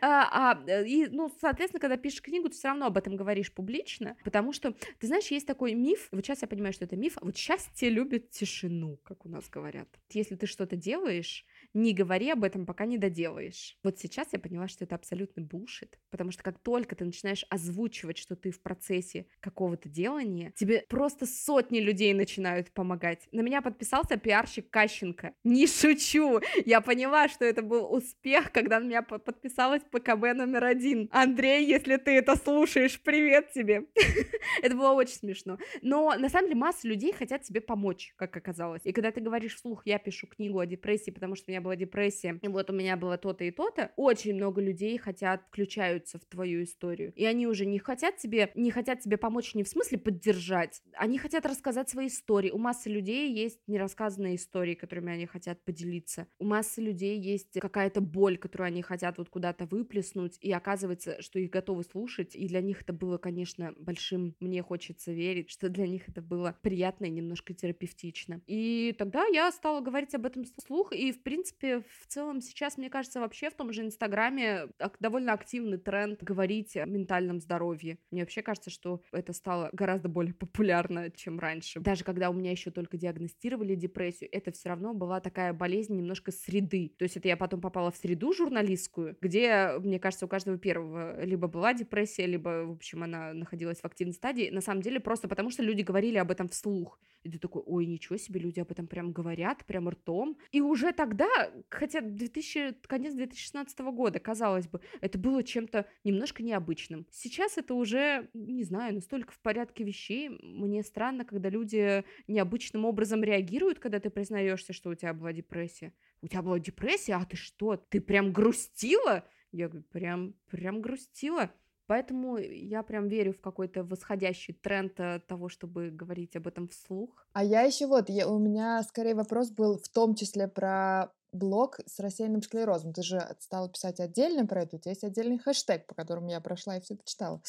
А, а, э, и, ну, соответственно, когда пишешь книгу, ты все равно об этом говоришь публично, потому что, ты знаешь, есть такой миф, вот сейчас я понимаю, что это миф, вот счастье любит тишину, как у нас говорят. Если ты что-то делаешь, не говори об этом, пока не доделаешь. Вот сейчас я поняла, что это абсолютный булшит, потому что как только ты начинаешь озвучивать, что ты в процессе какого-то делания, тебе просто сотни людей начинают помогать. На меня подписался пиарщик Кащенко. Не шучу! Я поняла, что это был успех, когда на меня подписалась ПКБ номер один. Андрей, если ты это слушаешь, привет тебе! [LAUGHS] Это было очень смешно. Но на самом деле масса людей хотят тебе помочь, как оказалось. И когда ты говоришь вслух, я пишу книгу о депрессии, потому что у меня была депрессия, и вот у меня было то-то и то-то, очень много людей хотят, включаются в твою историю. И они уже не хотят тебе, не хотят тебе помочь не в смысле поддержать, они хотят рассказать свои истории. У массы людей есть нерассказанные истории, которыми они хотят поделиться. У массы людей есть какая-то боль, которую они хотят вот куда-то выплеснуть, и оказывается, что их готовы слушать, и для них это было, конечно, большим, мне хочется верить, что для них это было приятно и немножко терапевтично. И тогда я стала говорить об этом вслух, и, в принципе, в целом сейчас, мне кажется, вообще в том же Инстаграме довольно активный тренд говорить о ментальном здоровье. Мне вообще кажется, что это стало гораздо более популярно, чем раньше. Даже когда у меня еще только диагностировали депрессию, это все равно была такая болезнь немножко среды. То есть это я потом попала в среду журналистскую, где, мне кажется, у каждого первого либо была депрессия, либо, в общем, она находилась в активной стадии. На самом деле просто потому, что люди говорили об этом вслух. И ты такой, ой, ничего себе, люди об этом прям говорят, прям ртом. И уже тогда, хотя 2000, конец 2016 года, казалось бы, это было чем-то немножко необычным. Сейчас это уже, не знаю, настолько в порядке вещей. Мне странно, когда люди необычным образом реагируют, когда ты признаешься, что у тебя была депрессия. У тебя была депрессия, а ты что, ты прям грустила? Я говорю, прям, прям грустила. Поэтому я прям верю в какой-то восходящий тренд э, того, чтобы говорить об этом вслух. А я еще вот, я, у меня скорее вопрос был в том числе про блог с рассеянным склерозом. Ты же стала писать отдельно про это, у тебя есть отдельный хэштег, по которому я прошла и все почитала.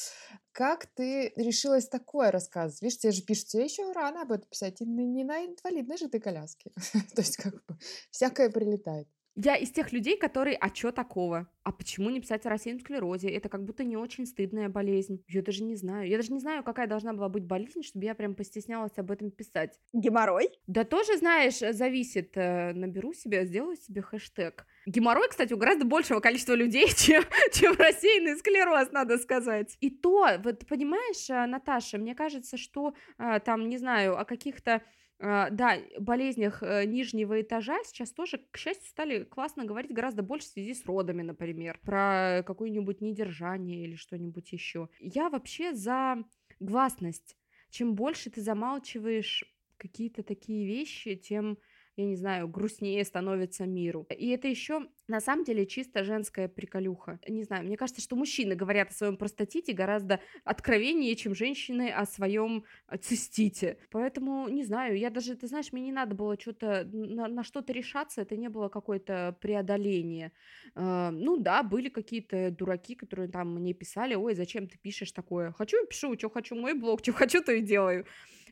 Как ты решилась такое рассказывать? Видишь, тебе же пишут, тебе еще рано об этом писать, и не на инвалидной же ты коляске. [LAUGHS] То есть как бы всякое прилетает. Я из тех людей, которые, а чё такого? А почему не писать о рассеянном склерозе? Это как будто не очень стыдная болезнь. Я даже не знаю. Я даже не знаю, какая должна была быть болезнь, чтобы я прям постеснялась об этом писать. Геморрой? Да тоже, знаешь, зависит. Э, наберу себе, сделаю себе хэштег. Геморрой, кстати, у гораздо большего количества людей, [LAUGHS] чем, чем рассеянный склероз, надо сказать. И то, вот понимаешь, э, Наташа, мне кажется, что э, там, не знаю, о каких-то а, да, болезнях э, нижнего этажа сейчас тоже, к счастью, стали классно говорить гораздо больше в связи с родами, например, про какое-нибудь недержание или что-нибудь еще. Я вообще за гласность. Чем больше ты замалчиваешь какие-то такие вещи, тем я не знаю, грустнее становится миру. И это еще на самом деле чисто женская приколюха. Не знаю, мне кажется, что мужчины говорят о своем простатите гораздо откровеннее, чем женщины о своем цистите. Поэтому, не знаю, я даже, ты знаешь, мне не надо было что-то на, на что-то решаться, это не было какое-то преодоление. Э, ну да, были какие-то дураки, которые там мне писали, ой, зачем ты пишешь такое? Хочу, пишу, что хочу, мой блог, что хочу, то и делаю.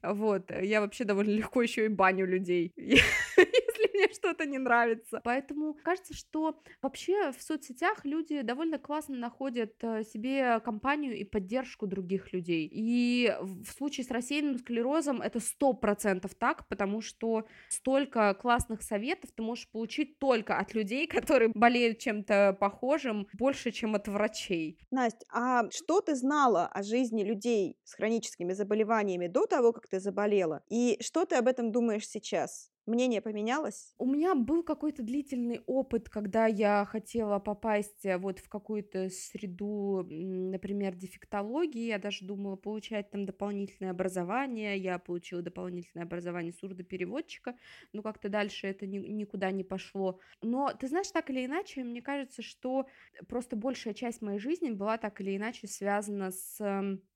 Вот, я вообще довольно легко еще и баню людей, [LAUGHS] мне что-то не нравится. Поэтому кажется, что вообще в соцсетях люди довольно классно находят э, себе компанию и поддержку других людей. И в случае с рассеянным склерозом это сто процентов так, потому что столько классных советов ты можешь получить только от людей, [LAUGHS] которые болеют чем-то похожим, больше, чем от врачей. Настя, а что ты знала о жизни людей с хроническими заболеваниями до того, как ты заболела? И что ты об этом думаешь сейчас? Мнение поменялось? У меня был какой-то длительный опыт, когда я хотела попасть э, вот в какую-то среду, например, дефектологии. Я даже думала получать там дополнительное образование. Я получила дополнительное образование сурдопереводчика, но как-то дальше это ни, никуда не пошло. Но ты знаешь, так или иначе, мне кажется, что просто большая часть моей жизни была так или иначе связана с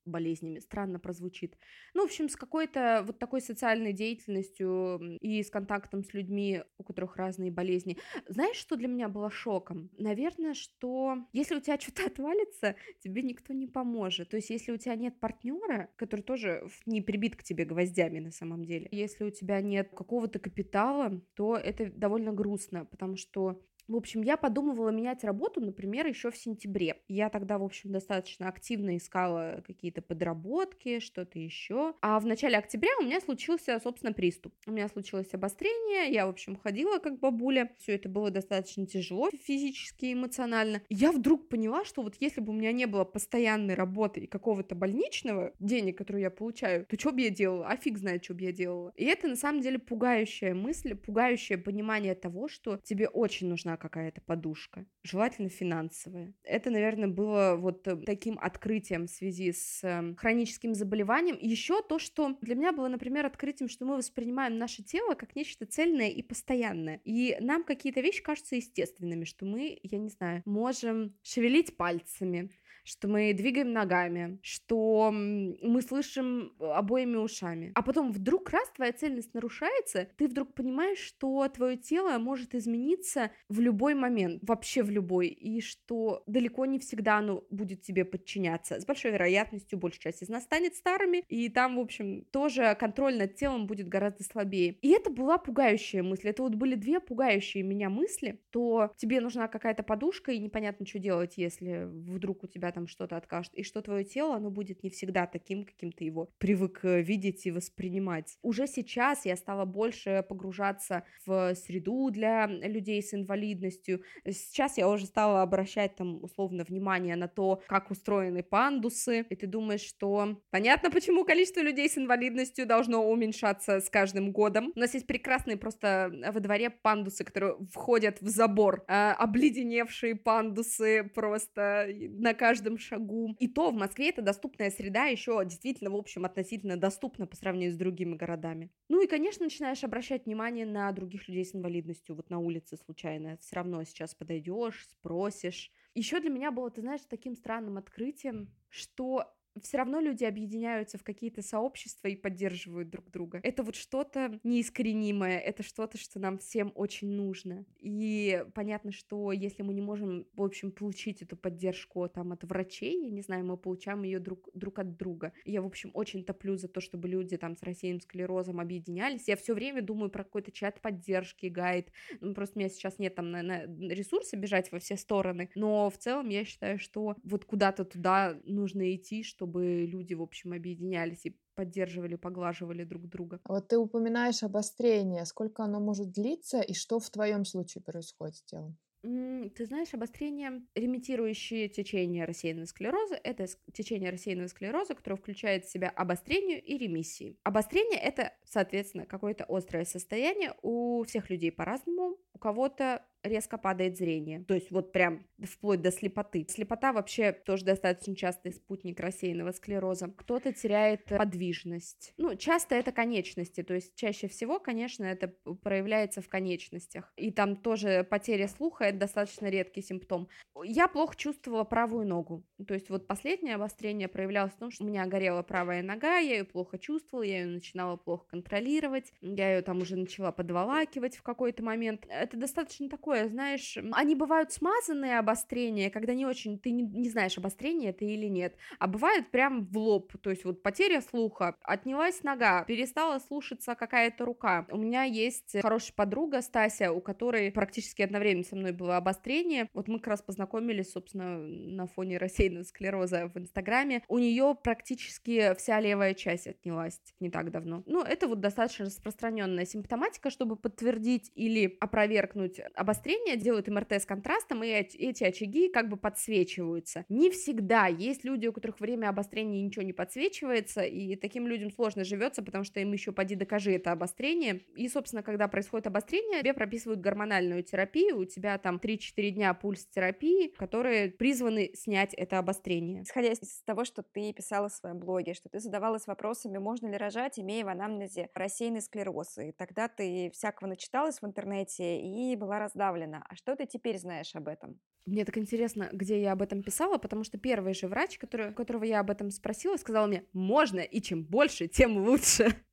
болезнями, странно прозвучит. Ну, в общем, с какой-то вот такой социальной деятельностью и с контактом с людьми, у которых разные болезни. Знаешь, что для меня было шоком? Наверное, что если у тебя [LAUGHS] что-то отвалится, тебе никто не поможет. То есть, если у тебя нет партнера, который тоже не прибит к тебе гвоздями на самом деле, если у тебя нет какого-то капитала, то это довольно грустно, потому что В общем, я подумывала менять работу, например, еще в сентябре. Я тогда, в общем, достаточно активно искала какие-то подработки, что-то еще. А в начале октября у меня случился, собственно, приступ. У меня случилось обострение, я, в общем, ходила как бабуля. Все это было достаточно тяжело физически и эмоционально. Я вдруг поняла, что вот если бы у меня не было постоянной работы и какого-то больничного денег, которые я получаю, то что бы я делала? А фиг знает, что бы я делала. И это, на самом деле, пугающая мысль, пугающее понимание того, что тебе очень нужна какая-то подушка, желательно финансовая. Это, наверное, было вот э, таким открытием в связи с эм, хроническим заболеванием. Еще то, что для меня было, например, открытием, что мы воспринимаем наше тело как нечто цельное и постоянное. И нам какие-то вещи кажутся естественными, что мы, я не знаю, можем шевелить пальцами, что мы двигаем ногами, что мы слышим обоими ушами. А потом вдруг раз твоя цельность нарушается, ты вдруг понимаешь, что твое тело может измениться в любой момент, вообще в любой, и что далеко не всегда оно будет тебе подчиняться. С большой вероятностью большая часть из нас станет старыми, и там, в общем, тоже контроль над телом будет гораздо слабее. И это была пугающая мысль. Это вот были две пугающие меня мысли, то тебе нужна какая-то подушка, и непонятно, что делать, если вдруг у тебя там что-то откажет, и что твое тело, оно будет не всегда таким, каким ты его привык э, видеть и воспринимать. Уже сейчас я стала больше погружаться в среду для людей с инвалидностью. Сейчас я уже стала обращать там условно внимание на то, как устроены пандусы, и ты думаешь, что понятно, почему количество людей с инвалидностью должно уменьшаться с каждым годом. У нас есть прекрасные просто во дворе пандусы, которые входят в забор, а, обледеневшие пандусы просто на каждом каждом шагу. И то в Москве это доступная среда еще действительно, в общем, относительно доступна по сравнению с другими городами. Ну и, конечно, начинаешь обращать внимание на других людей с инвалидностью, вот на улице случайно. Все равно сейчас подойдешь, спросишь. Еще для меня было, ты знаешь, таким странным открытием, что все равно люди объединяются в какие-то сообщества и поддерживают друг друга. Это вот что-то неискоренимое, это что-то, что нам всем очень нужно. И понятно, что если мы не можем, в общем, получить эту поддержку там от врачей, я не знаю, мы получаем ее друг, друг от друга. Я, в общем, очень топлю за то, чтобы люди там с рассеянным склерозом объединялись. Я все время думаю про какой-то чат поддержки, гайд. Ну, просто у меня сейчас нет там на, на ресурса бежать во все стороны, но в целом я считаю, что вот куда-то туда нужно идти, что чтобы люди, в общем, объединялись и поддерживали, поглаживали друг друга. Вот ты упоминаешь обострение. Сколько оно может длиться и что в твоем случае происходит с телом? Ты знаешь, обострение, ремитирующее течение рассеянного склероза, это течение рассеянного склероза, которое включает в себя обострение и ремиссии. Обострение – это, соответственно, какое-то острое состояние. У всех людей по-разному. У кого-то резко падает зрение. То есть вот прям вплоть до слепоты. Слепота вообще тоже достаточно частый спутник рассеянного склероза. Кто-то теряет подвижность. Ну, часто это конечности, то есть чаще всего, конечно, это проявляется в конечностях. И там тоже потеря слуха – это достаточно редкий симптом. Я плохо чувствовала правую ногу. То есть вот последнее обострение проявлялось в том, что у меня горела правая нога, я ее плохо чувствовала, я ее начинала плохо контролировать, я ее там уже начала подволакивать в какой-то момент. Это достаточно такое такое, знаешь, они бывают смазанные обострения, когда не очень, ты не, не знаешь, обострение это или нет, а бывает прям в лоб, то есть вот потеря слуха, отнялась нога, перестала слушаться какая-то рука. У меня есть хорошая подруга Стася, у которой практически одновременно со мной было обострение, вот мы как раз познакомились, собственно, на фоне рассеянного склероза в Инстаграме, у нее практически вся левая часть отнялась не так давно. Ну, это вот достаточно распространенная симптоматика, чтобы подтвердить или опровергнуть обострение обострения делают МРТ с контрастом, и эти очаги как бы подсвечиваются. Не всегда. Есть люди, у которых время обострения ничего не подсвечивается, и таким людям сложно живется, потому что им еще поди докажи это обострение. И, собственно, когда происходит обострение, тебе прописывают гормональную терапию, у тебя там 3-4 дня пульс терапии, которые призваны снять это обострение. Исходя из того, что ты писала в своем блоге, что ты задавалась вопросами, можно ли рожать, имея в анамнезе рассеянный склероз, и тогда ты всякого начиталась в интернете и была раздавлена подавлена. А что ты теперь знаешь об этом? Мне так интересно, где я об этом писала, потому что первый же врач, который, которого я об этом спросила, сказал мне, можно, и чем больше, тем лучше. [LAUGHS]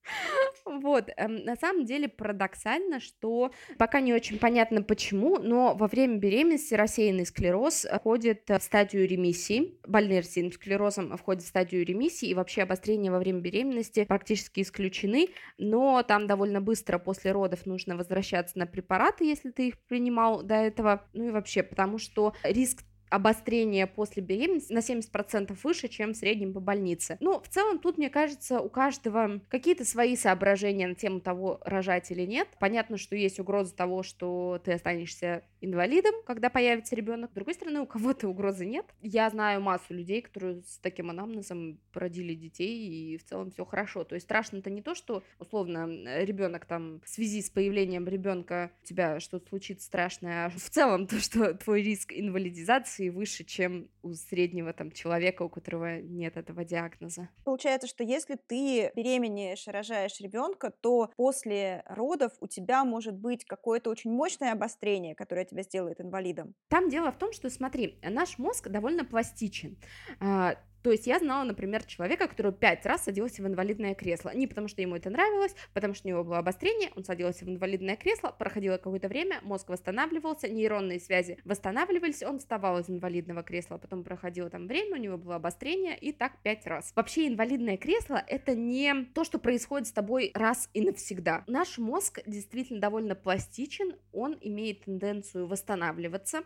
Вот, эм, на самом деле парадоксально, что пока не очень понятно почему, но во время беременности рассеянный склероз входит в стадию ремиссии, больные рассеянным склерозом входят в стадию ремиссии, и вообще обострения во время беременности практически исключены, но там довольно быстро после родов нужно возвращаться на препарат, препараты, если ты их принимал до этого, ну и вообще, потому что риск обострение после беременности на 70% выше, чем в среднем по больнице. Ну, в целом, тут, мне кажется, у каждого какие-то свои соображения на тему того, рожать или нет. Понятно, что есть угроза того, что ты останешься инвалидом, когда появится ребенок. С другой стороны, у кого-то угрозы нет. Я знаю массу людей, которые с таким анамнезом родили детей, и в целом все хорошо. То есть страшно это не то, что, условно, ребенок там в связи с появлением ребенка у тебя что-то случится страшное, а в целом то, что твой риск инвалидизации операции выше, чем у среднего там человека, у которого нет этого диагноза. Получается, что если ты беременеешь и рожаешь ребенка, то после родов у тебя может быть какое-то очень мощное обострение, которое тебя сделает инвалидом. Там дело в том, что, смотри, наш мозг довольно пластичен. То есть я знала, например, человека, который пять раз садился в инвалидное кресло. Не потому, что ему это нравилось, потому что у него было обострение, он садился в инвалидное кресло, проходило какое-то время, мозг восстанавливался, нейронные связи восстанавливались, он вставал из инвалидного кресла, потом проходило там время, у него было обострение, и так пять раз. Вообще инвалидное кресло — это не то, что происходит с тобой раз и навсегда. Наш мозг действительно довольно пластичен, он имеет тенденцию восстанавливаться,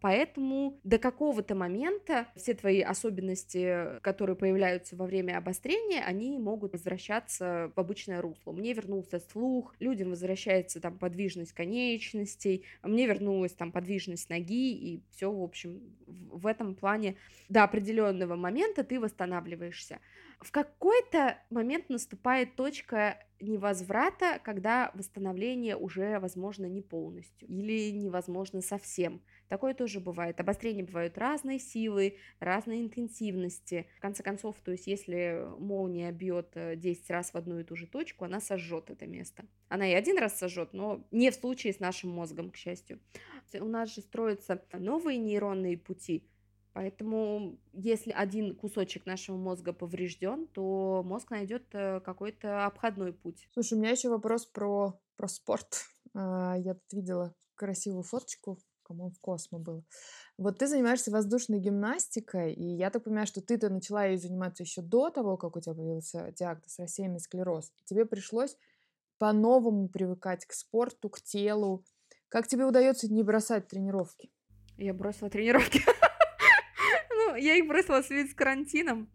поэтому до какого-то момента все твои особенности которые появляются во время обострения, они могут возвращаться в обычное русло. Мне вернулся слух, людям возвращается там подвижность конечностей, мне вернулась там подвижность ноги, и все, в общем, в этом плане до определенного момента ты восстанавливаешься. В какой-то момент наступает точка невозврата, когда восстановление уже возможно не полностью или невозможно совсем. Такое тоже бывает. Обострения бывают разной силы, разной интенсивности. В конце концов, то есть если молния бьет 10 э, раз в одну и ту же точку, она сожжет это место. Она и один раз сожжет, но не в случае с нашим мозгом, к счастью. У нас же строятся новые нейронные пути, Поэтому, если один кусочек нашего мозга поврежден, то мозг найдет э, какой-то обходной путь. Слушай, у меня еще вопрос про, про спорт. [LAUGHS] А, я тут видела красивую фоточку по-моему, в Космо было. Вот ты занимаешься воздушной гимнастикой, и я так понимаю, что ты-то начала ей заниматься еще до того, как у тебя появился диагноз рассеянный склероз. И тебе пришлось по-новому привыкать к спорту, к телу. Как тебе удается не бросать тренировки? Я бросила тренировки. [LAUGHS] Ну, я их бросила в связи с карантином.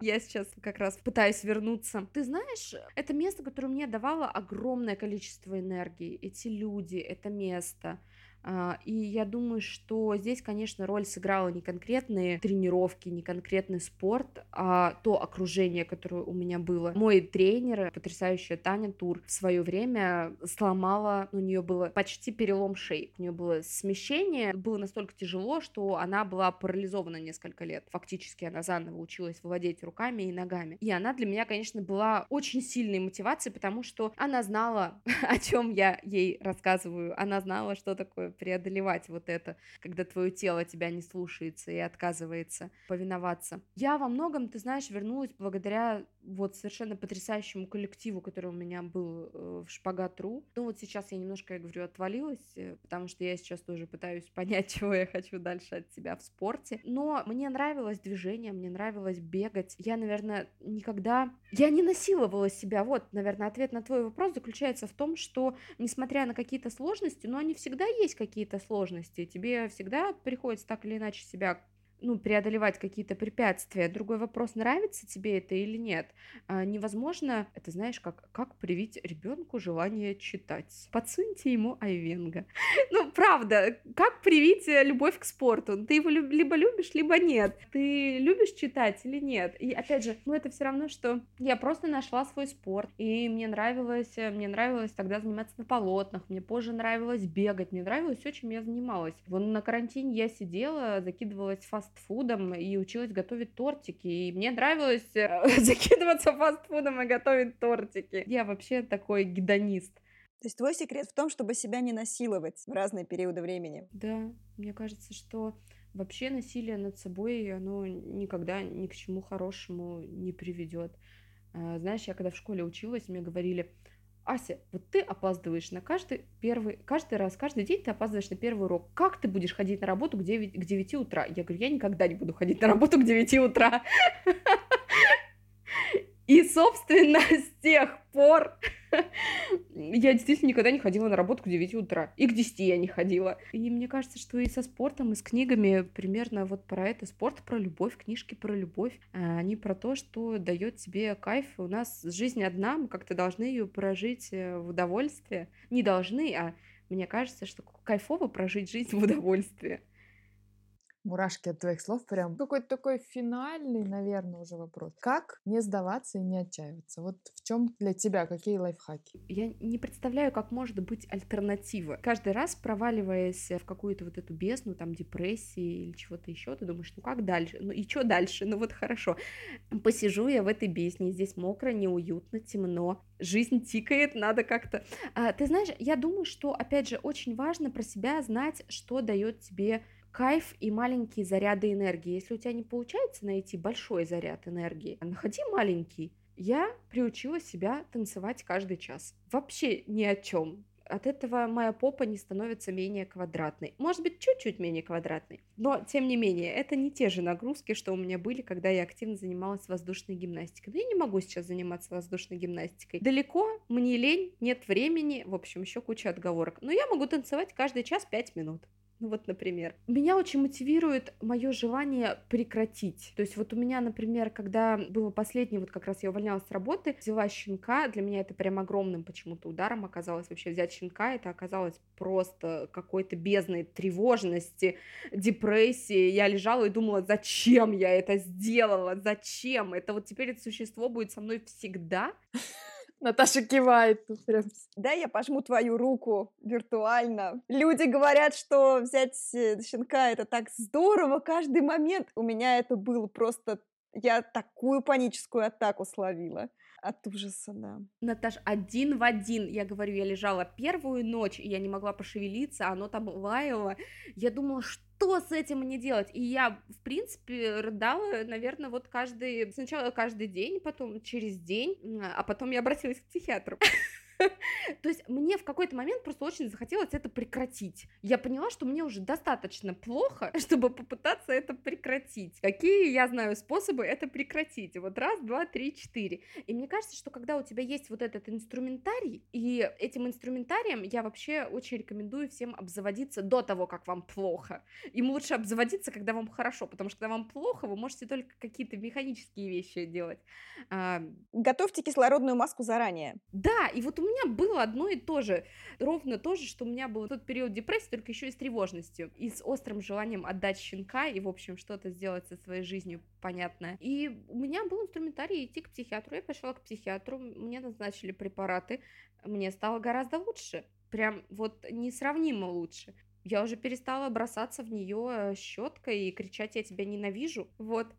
Я сейчас как раз пытаюсь вернуться. Ты знаешь, это место, которое мне давало огромное количество энергии. Эти люди, это место. А, и я думаю, что здесь, конечно, роль сыграла не конкретные тренировки, не конкретный спорт, а то окружение, которое у меня было. Мой тренер, потрясающая Таня Тур, в свое время сломала, у нее было почти перелом шеи, у нее было смещение, было настолько тяжело, что она была парализована несколько лет. Фактически она заново училась владеть руками и ногами. И она для меня, конечно, была очень сильной мотивацией, потому что она знала, [LAUGHS] о чем я ей рассказываю, она знала, что такое преодолевать вот это, когда твое тело тебя не слушается и отказывается повиноваться. Я во многом, ты знаешь, вернулась благодаря вот совершенно потрясающему коллективу, который у меня был э, в Шпагат.ру. Ну вот сейчас я немножко, я говорю, отвалилась, э, потому что я сейчас тоже пытаюсь [LAUGHS] понять, чего я хочу дальше от себя в спорте. Но мне нравилось движение, мне нравилось бегать. Я, наверное, никогда... Я не насиловала себя. Вот, наверное, ответ на твой вопрос заключается в том, что, несмотря на какие-то сложности, но они всегда есть какие-то сложности, тебе всегда приходится так или иначе себя ну, преодолевать какие-то препятствия. Другой вопрос, нравится тебе это или нет. А, невозможно, это знаешь, как, как привить ребенку желание читать. Подсуньте ему Айвенга. [LAUGHS] Ну, правда, как привить э, любовь к спорту? Ты его либо любишь, либо нет. Ты любишь читать или нет? И опять же, ну, это все равно, что я просто нашла свой спорт, и мне нравилось, э, мне нравилось тогда заниматься на полотнах, мне позже нравилось бегать, мне нравилось все, чем я занималась. Вон на карантине я сидела, закидывалась фаст фастфудом и училась готовить тортики. И мне нравилось э, [LAUGHS] закидываться фастфудом и готовить тортики. Я вообще такой гедонист. То есть твой секрет в том, чтобы себя не насиловать в разные периоды времени. Да, мне кажется, что вообще насилие над собой, оно никогда ни к чему хорошему не приведет. А, знаешь, я когда в школе училась, мне говорили, Ася, вот ты опаздываешь на каждый первый, каждый раз, каждый день ты опаздываешь на первый урок. Как ты будешь ходить на работу к 9, к 9 утра? Я говорю, я никогда не буду ходить на работу к 9 утра. [LAUGHS] И, собственно, с тех пор [LAUGHS] Я действительно никогда не ходила на работу к 9 утра. И к 10 я не ходила. И мне кажется, что и со спортом, и с книгами примерно вот про это. Спорт про любовь, книжки про любовь. А они про то, что дает тебе кайф. У нас жизнь одна, мы как-то должны ее прожить э, в удовольствие. Не должны, а мне кажется, что кайфово прожить жизнь в удовольствие. Мурашки от твоих слов прям. Какой-то такой финальный, наверное, уже вопрос. Как не сдаваться и не отчаиваться? Вот в чем для тебя, какие лайфхаки? Я не представляю, как может быть альтернатива. Каждый раз, проваливаясь в какую-то вот эту бездну, там, депрессии или чего-то еще, ты думаешь, ну как дальше? Ну и что дальше? Ну вот хорошо. Посижу я в этой бездне, здесь мокро, неуютно, темно, жизнь тикает, надо как-то... А, ты знаешь, я думаю, что, опять же, очень важно про себя знать, что дает тебе кайф и маленькие заряды энергии. Если у тебя не получается найти большой заряд энергии, находи маленький. Я приучила себя танцевать каждый час. Вообще ни о чем. От этого моя попа не становится менее квадратной. Может быть, чуть-чуть менее квадратной. Но, тем не менее, это не те же нагрузки, что у меня были, когда я активно занималась воздушной гимнастикой. Но я не могу сейчас заниматься воздушной гимнастикой. Далеко, мне лень, нет времени, в общем, еще куча отговорок. Но я могу танцевать каждый час 5 минут. Ну вот, например. Меня очень мотивирует мое желание прекратить. То есть вот у меня, например, когда было последнее, вот как раз я увольнялась с работы, взяла щенка, для меня это прям огромным почему-то ударом оказалось вообще взять щенка, это оказалось просто какой-то бездной тревожности, депрессии. Я лежала и думала, зачем я это сделала, зачем? Это вот теперь это существо будет со мной всегда. Наташа кивает тут прям. Да, я пожму твою руку виртуально. Люди говорят, что взять э, щенка это так здорово каждый момент. У меня это было просто... Я такую паническую атаку словила. От ужаса, да. Наташ, один в один, я говорю, я лежала первую ночь, и я не могла пошевелиться, оно там лаяло. Я думала, что с этим мне делать? И я, в принципе, рыдала, наверное, вот каждый, сначала каждый день, потом через день, а потом я обратилась к психиатру. [LAUGHS] То есть мне в какой-то момент просто очень захотелось это прекратить. Я поняла, что мне уже достаточно плохо, [LAUGHS] чтобы попытаться это прекратить. Какие я знаю способы это прекратить? Вот раз, два, три, четыре. И мне кажется, что когда у тебя есть вот этот инструментарий, и этим инструментарием я вообще очень рекомендую всем обзаводиться до того, как вам плохо. Им лучше обзаводиться, когда вам хорошо, потому что когда вам плохо, вы можете только какие-то механические вещи делать. Готовьте кислородную маску заранее. Да, и вот у меня было одно и то же, ровно то же, что у меня был тот период депрессии, только еще и с тревожностью, и с острым желанием отдать щенка и, в общем, что-то сделать со своей жизнью понятное. И у меня был инструментарий идти к психиатру. Я пошла к психиатру, мне назначили препараты, мне стало гораздо лучше, прям вот несравнимо лучше. Я уже перестала бросаться в нее щеткой и кричать «я тебя ненавижу». Вот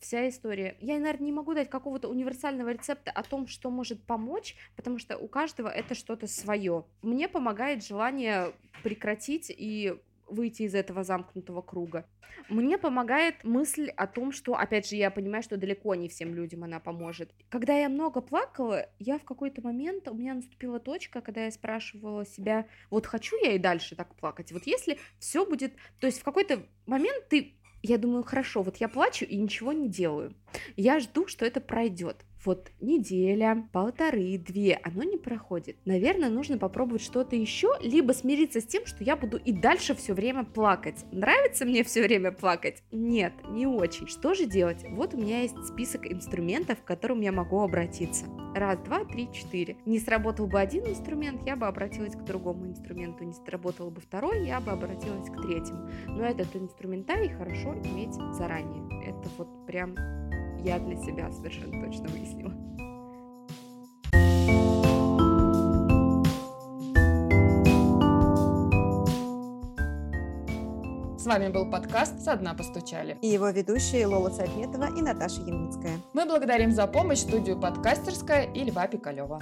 вся история. Я, наверное, не могу дать какого-то универсального рецепта о том, что может помочь, потому что у каждого это что-то свое. Мне помогает желание прекратить и выйти из этого замкнутого круга. Мне помогает мысль о том, что, опять же, я понимаю, что далеко не всем людям она поможет. Когда я много плакала, я в какой-то момент, у меня наступила точка, когда я спрашивала себя, вот хочу я и дальше так плакать? Вот если все будет... То есть в какой-то момент ты я думаю, хорошо, вот я плачу и ничего не делаю. Я жду, что это пройдет. Вот неделя, полторы, две, оно не проходит. Наверное, нужно попробовать что-то еще, либо смириться с тем, что я буду и дальше все время плакать. Нравится мне все время плакать? Нет, не очень. Что же делать? Вот у меня есть список инструментов, к которым я могу обратиться. Раз, два, три, четыре. Не сработал бы один инструмент, я бы обратилась к другому инструменту. Не сработал бы второй, я бы обратилась к третьему. Но этот инструментарий хорошо иметь заранее. Это вот прям я для себя совершенно точно выяснила. С вами был подкаст «Со дна постучали». И его ведущие Лола Царьметова и Наташа Ямницкая. Мы благодарим за помощь студию «Подкастерская» и Льва Пикалева.